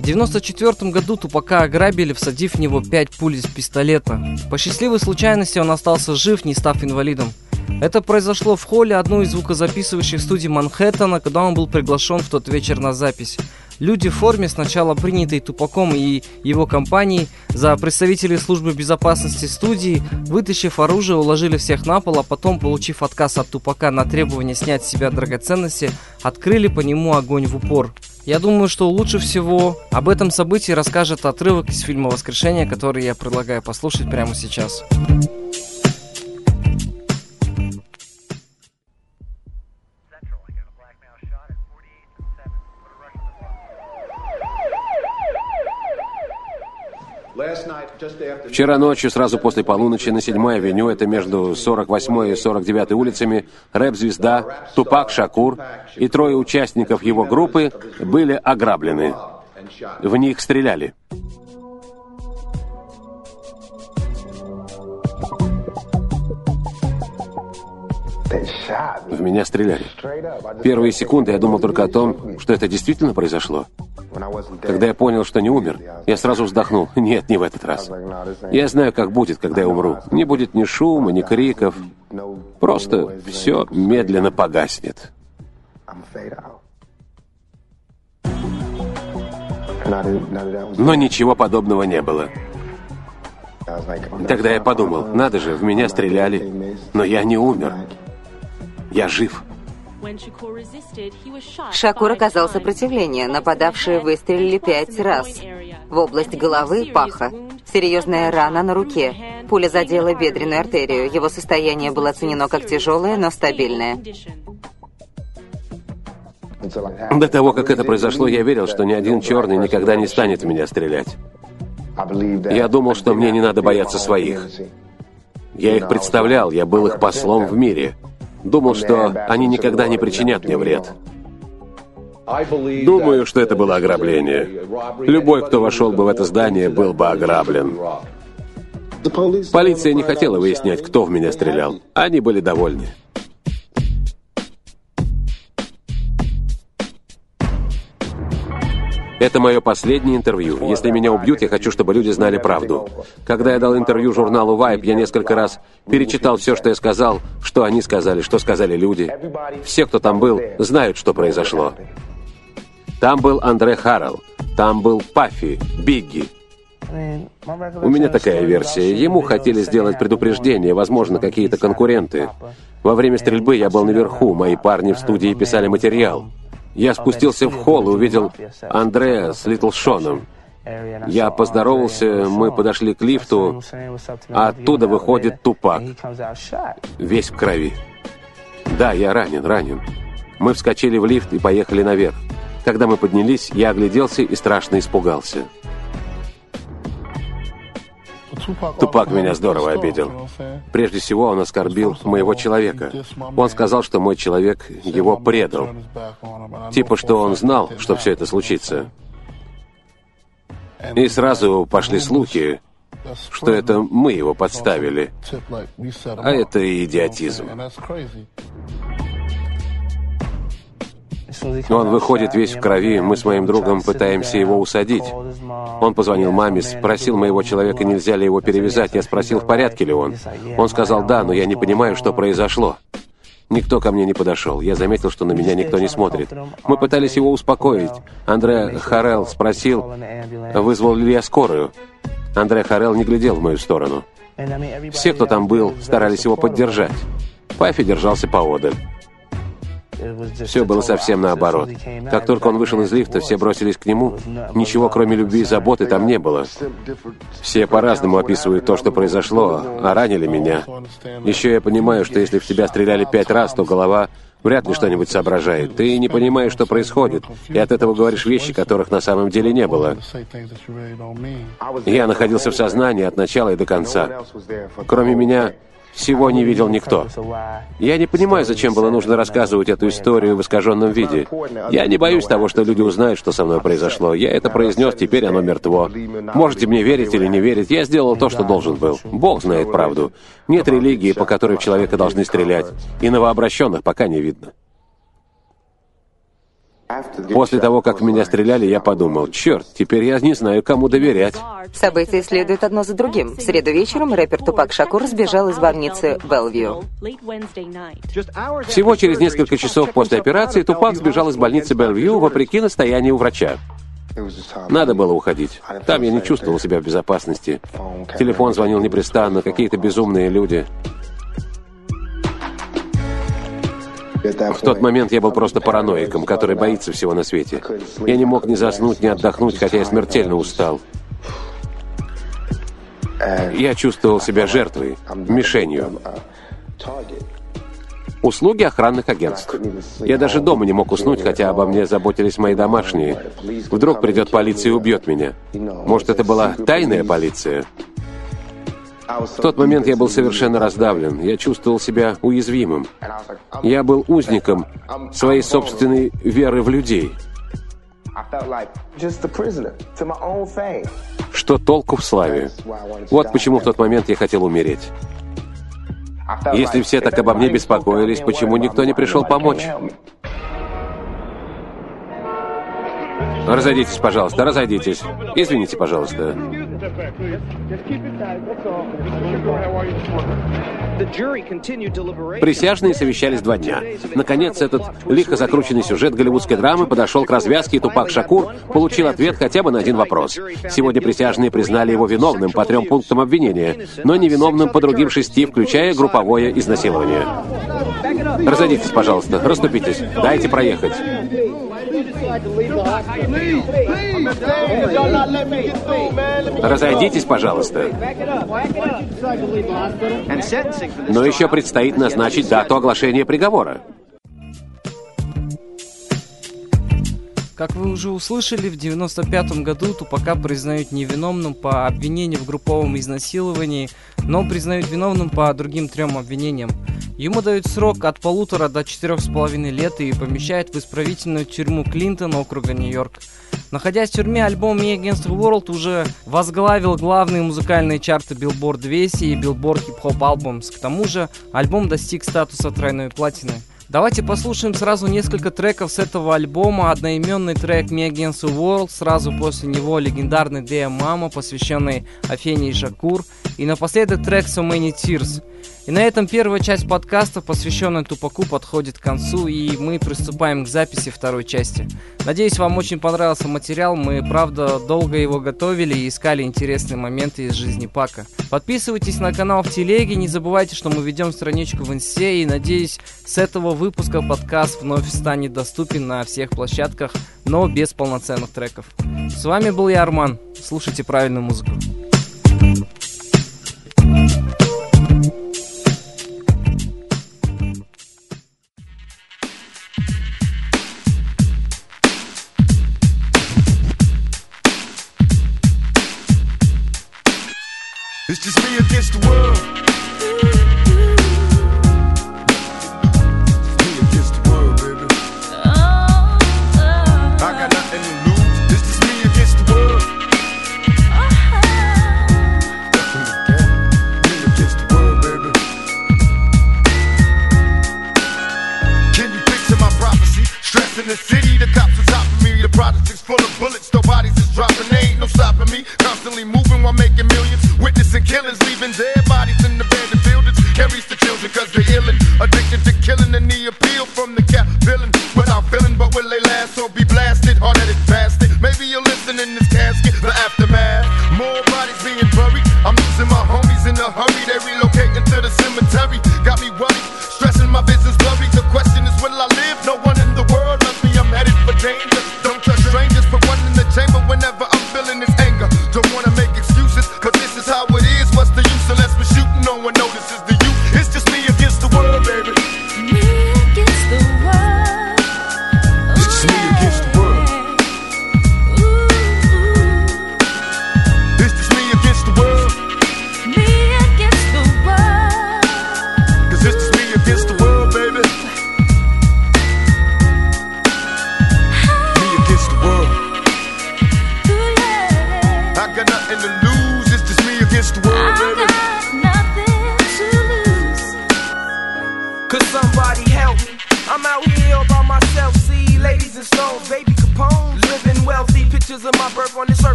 В 94 году Тупака ограбили, всадив в него 5 пуль из пистолета. По счастливой случайности он остался жив, не став инвалидом. Это произошло в холле одной из звукозаписывающих студий Манхэттена, когда он был приглашен в тот вечер на запись. Люди в форме, сначала принятые Тупаком и его компанией, за представителей службы безопасности студии, вытащив оружие, уложили всех на пол, а потом, получив отказ от Тупака на требование снять с себя драгоценности, открыли по нему огонь в упор. Я думаю, что лучше всего об этом событии расскажет отрывок из фильма «Воскрешение», который я предлагаю послушать прямо сейчас. Вчера ночью, сразу после полуночи, на 7-й авеню, это между 48 и 49 улицами, рэп-звезда Тупак Шакур и трое участников его группы были ограблены. В них стреляли. В меня стреляли. Первые секунды я думал только о том, что это действительно произошло. Когда я понял, что не умер, я сразу вздохнул. Нет, не в этот раз. Я знаю, как будет, когда я умру. Не будет ни шума, ни криков. Просто все медленно погаснет. Но ничего подобного не было. Тогда я подумал, надо же, в меня стреляли, но я не умер. Я жив. Шакур оказал сопротивление. Нападавшие выстрелили пять раз. В область головы – паха. Серьезная рана на руке. Пуля задела бедренную артерию. Его состояние было оценено как тяжелое, но стабильное. До того, как это произошло, я верил, что ни один черный никогда не станет в меня стрелять. Я думал, что мне не надо бояться своих. Я их представлял, я был их послом в мире. Думал, что они никогда не причинят мне вред. Думаю, что это было ограбление. Любой, кто вошел бы в это здание, был бы ограблен. Полиция не хотела выяснять, кто в меня стрелял. Они были довольны. Это мое последнее интервью. Если меня убьют, я хочу, чтобы люди знали правду. Когда я дал интервью журналу Vibe, я несколько раз перечитал все, что я сказал, что они сказали, что сказали люди. Все, кто там был, знают, что произошло. Там был Андре Харрелл, там был Паффи, Бигги. У меня такая версия. Ему хотели сделать предупреждение, возможно, какие-то конкуренты. Во время стрельбы я был наверху, мои парни в студии писали материал. Я спустился в холл и увидел Андрея с Литл Шоном. Я поздоровался, мы подошли к лифту, а оттуда выходит Тупак, весь в крови. Да, я ранен, ранен. Мы вскочили в лифт и поехали наверх. Когда мы поднялись, я огляделся и страшно испугался. Тупак меня здорово обидел. Прежде всего, он оскорбил моего человека. Он сказал, что мой человек его предал. Типа, что он знал, что все это случится. И сразу пошли слухи, что это мы его подставили. А это идиотизм. Он выходит весь в крови, мы с моим другом пытаемся его усадить. Он позвонил маме, спросил моего человека, нельзя ли его перевязать. Я спросил, в порядке ли он. Он сказал, да, но я не понимаю, что произошло. Никто ко мне не подошел. Я заметил, что на меня никто не смотрит. Мы пытались его успокоить. Андре Харел спросил, вызвал ли я скорую. Андре Харел не глядел в мою сторону. Все, кто там был, старались его поддержать. Пафи держался поодаль. Все было совсем наоборот. Как только он вышел из лифта, все бросились к нему. Ничего, кроме любви и заботы, там не было. Все по-разному описывают то, что произошло, а ранили меня. Еще я понимаю, что если в тебя стреляли пять раз, то голова вряд ли что-нибудь соображает. Ты не понимаешь, что происходит, и от этого говоришь вещи, которых на самом деле не было. Я находился в сознании от начала и до конца. Кроме меня, всего не видел никто. Я не понимаю, зачем было нужно рассказывать эту историю в искаженном виде. Я не боюсь того, что люди узнают, что со мной произошло. Я это произнес, теперь оно мертво. Можете мне верить или не верить, я сделал то, что должен был. Бог знает правду. Нет религии, по которой в человека должны стрелять. И новообращенных пока не видно. После того, как меня стреляли, я подумал, черт, теперь я не знаю, кому доверять. События следуют одно за другим. В среду вечером рэпер Тупак Шакур сбежал из больницы Белвью. Всего через несколько часов после операции Тупак сбежал из больницы Белвью вопреки настоянию врача. Надо было уходить. Там я не чувствовал себя в безопасности. Телефон звонил непрестанно, какие-то безумные люди. В тот момент я был просто параноиком, который боится всего на свете. Я не мог ни заснуть, ни отдохнуть, хотя я смертельно устал. Я чувствовал себя жертвой, мишенью. Услуги охранных агентств. Я даже дома не мог уснуть, хотя обо мне заботились мои домашние. Вдруг придет полиция и убьет меня. Может, это была тайная полиция? В тот момент я был совершенно раздавлен. Я чувствовал себя уязвимым. Я был узником своей собственной веры в людей. Что толку в славе? Вот почему в тот момент я хотел умереть. Если все так обо мне беспокоились, почему никто не пришел помочь? Разойдитесь, пожалуйста, разойдитесь. Извините, пожалуйста. Присяжные совещались два дня. Наконец, этот лихо закрученный сюжет голливудской драмы подошел к развязке, и Тупак Шакур получил ответ хотя бы на один вопрос. Сегодня присяжные признали его виновным по трем пунктам обвинения, но невиновным по другим шести, включая групповое изнасилование. Разойдитесь, пожалуйста, расступитесь, дайте проехать. Разойдитесь, пожалуйста. Но еще предстоит назначить дату оглашения приговора. Как вы уже услышали, в 95 году Тупака признают невиновным по обвинению в групповом изнасиловании, но признают виновным по другим трем обвинениям. Ему дают срок от полутора до четырех с половиной лет и помещают в исправительную тюрьму Клинтон округа Нью-Йорк. Находясь в тюрьме, альбом Me Against the World уже возглавил главные музыкальные чарты Billboard 200 и Billboard Hip Hop Albums. К тому же, альбом достиг статуса тройной платины. Давайте послушаем сразу несколько треков с этого альбома. Одноименный трек Me Against the World, сразу после него легендарный DM Mama, посвященный Афене и Шакур. И напоследок трек So Many Tears. И на этом первая часть подкаста, посвященная Тупаку, подходит к концу, и мы приступаем к записи второй части. Надеюсь, вам очень понравился материал, мы, правда, долго его готовили и искали интересные моменты из жизни Пака. Подписывайтесь на канал в Телеге, не забывайте, что мы ведем страничку в Инсте, и надеюсь, с этого выпуска подкаст вновь станет доступен на всех площадках, но без полноценных треков. С вами был я, Арман. Слушайте правильную музыку.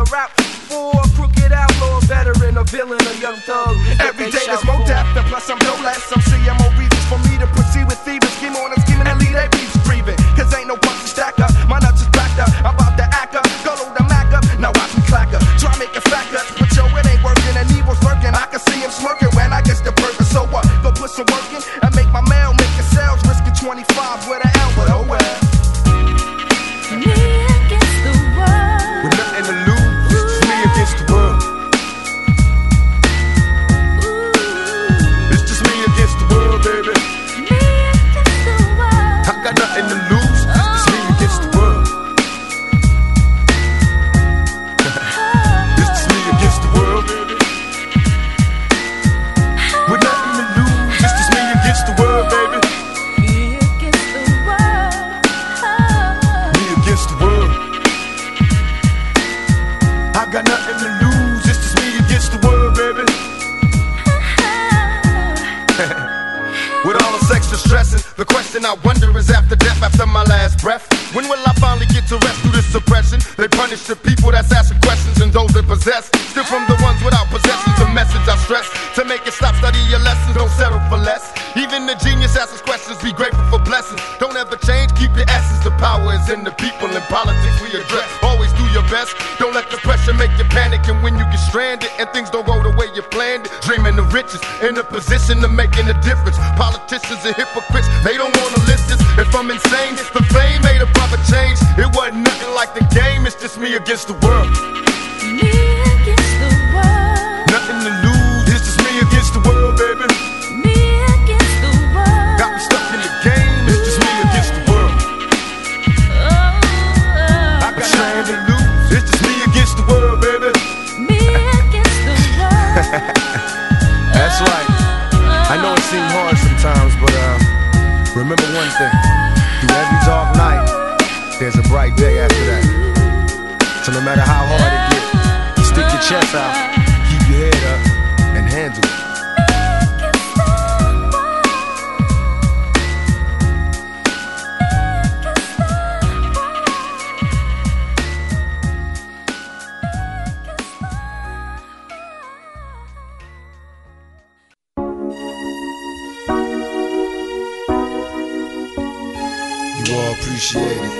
Another route for a crooked outlaw, veteran, a villain, a young thug? Every day there's more depth, and plus I'm no less. I'm CMO reasons for me to proceed with thieves. Scheme on and and hypocrites, they don't So no matter how hard it gets, stick your chest out, keep your head up, and handle it. Appreciate it.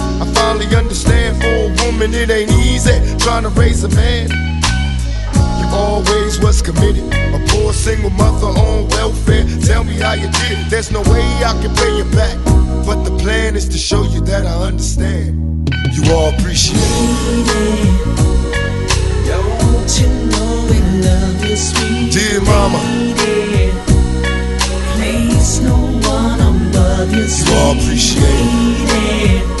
I finally understand for a woman it ain't easy trying to raise a man. You always was committed, a poor single mother on welfare. Tell me how you did it. There's no way I can pay you back, but the plan is to show you that I understand. You all appreciate it. Don't you know we love you, sweet Dear mama. lady? Place no one above you, You all appreciate it.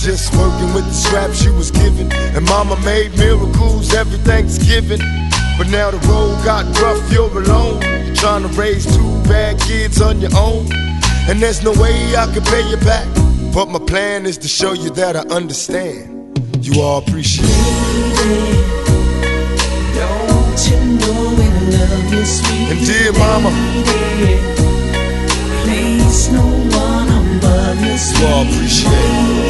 Just working with the scraps you was given. And mama made miracles every Thanksgiving. But now the road got rough, you're alone. Trying to raise two bad kids on your own. And there's no way I can pay you back. But my plan is to show you that I understand. You all appreciate it. Don't you know we love you, sweet And dear mama, Place no one above you, you all appreciate it.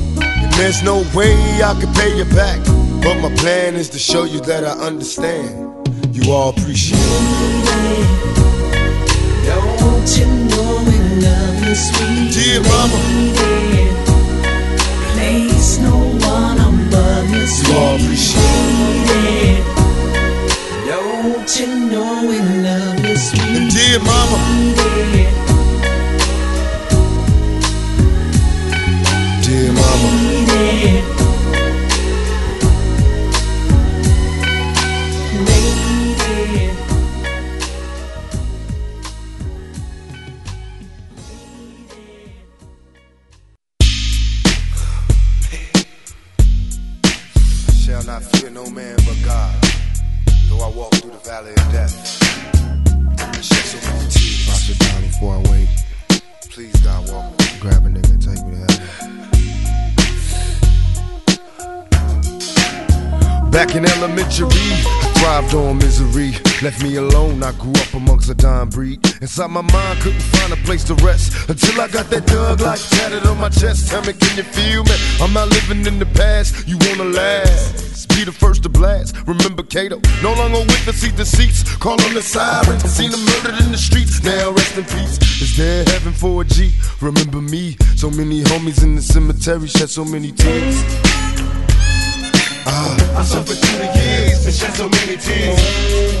There's no way I can pay you back. But my plan is to show you that I understand. You all appreciate it. Don't you know love sweet Dear Inside my mind, couldn't find a place to rest. Until I got that thug like tatted on my chest. Tell me, can you feel me? I'm not living in the past, you wanna last. Be the first to blast. Remember Cato, no longer with the seat deceits. Call on the siren, seen them murdered in the streets. Now rest in peace. Is there heaven for a G? Remember me, so many homies in the cemetery shed so many tears. Ah, I suffered through the years and shed so many tears.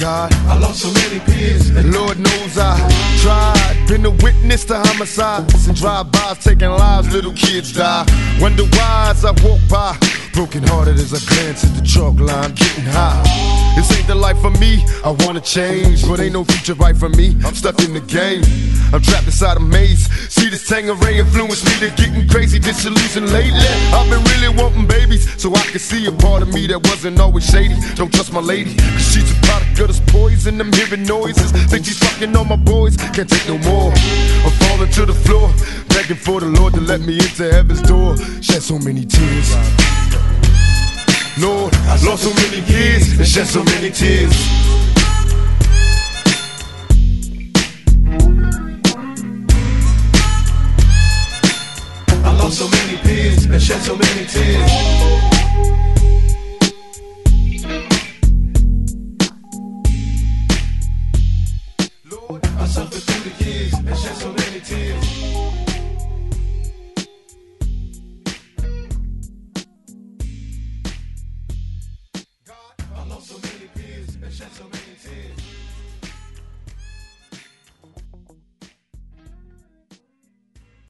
God, I lost so many peers. And Lord knows I tried. Been a witness to homicides and drive-bys taking lives. Little kids die. Wonder why as I walk by. Broken hearted as I glance at the chalk line, getting high. This ain't the life for me, I wanna change, but ain't no future right for me. I'm stuck in the game, I'm trapped inside a maze. See this Tangeray influence me to getting crazy, disillusioned lately. I've been really wanting babies, so I can see a part of me that wasn't always shady. Don't trust my lady, cause she's a product of this poison. I'm hearing noises, think she's fucking on my boys, can't take no more. I'm falling to the floor, begging for the Lord to let me into heaven's door. Shed so many tears. Lord, I lost so many kids and shed so many tears. I lost so many kids and shed so many tears. Lord, I suffered.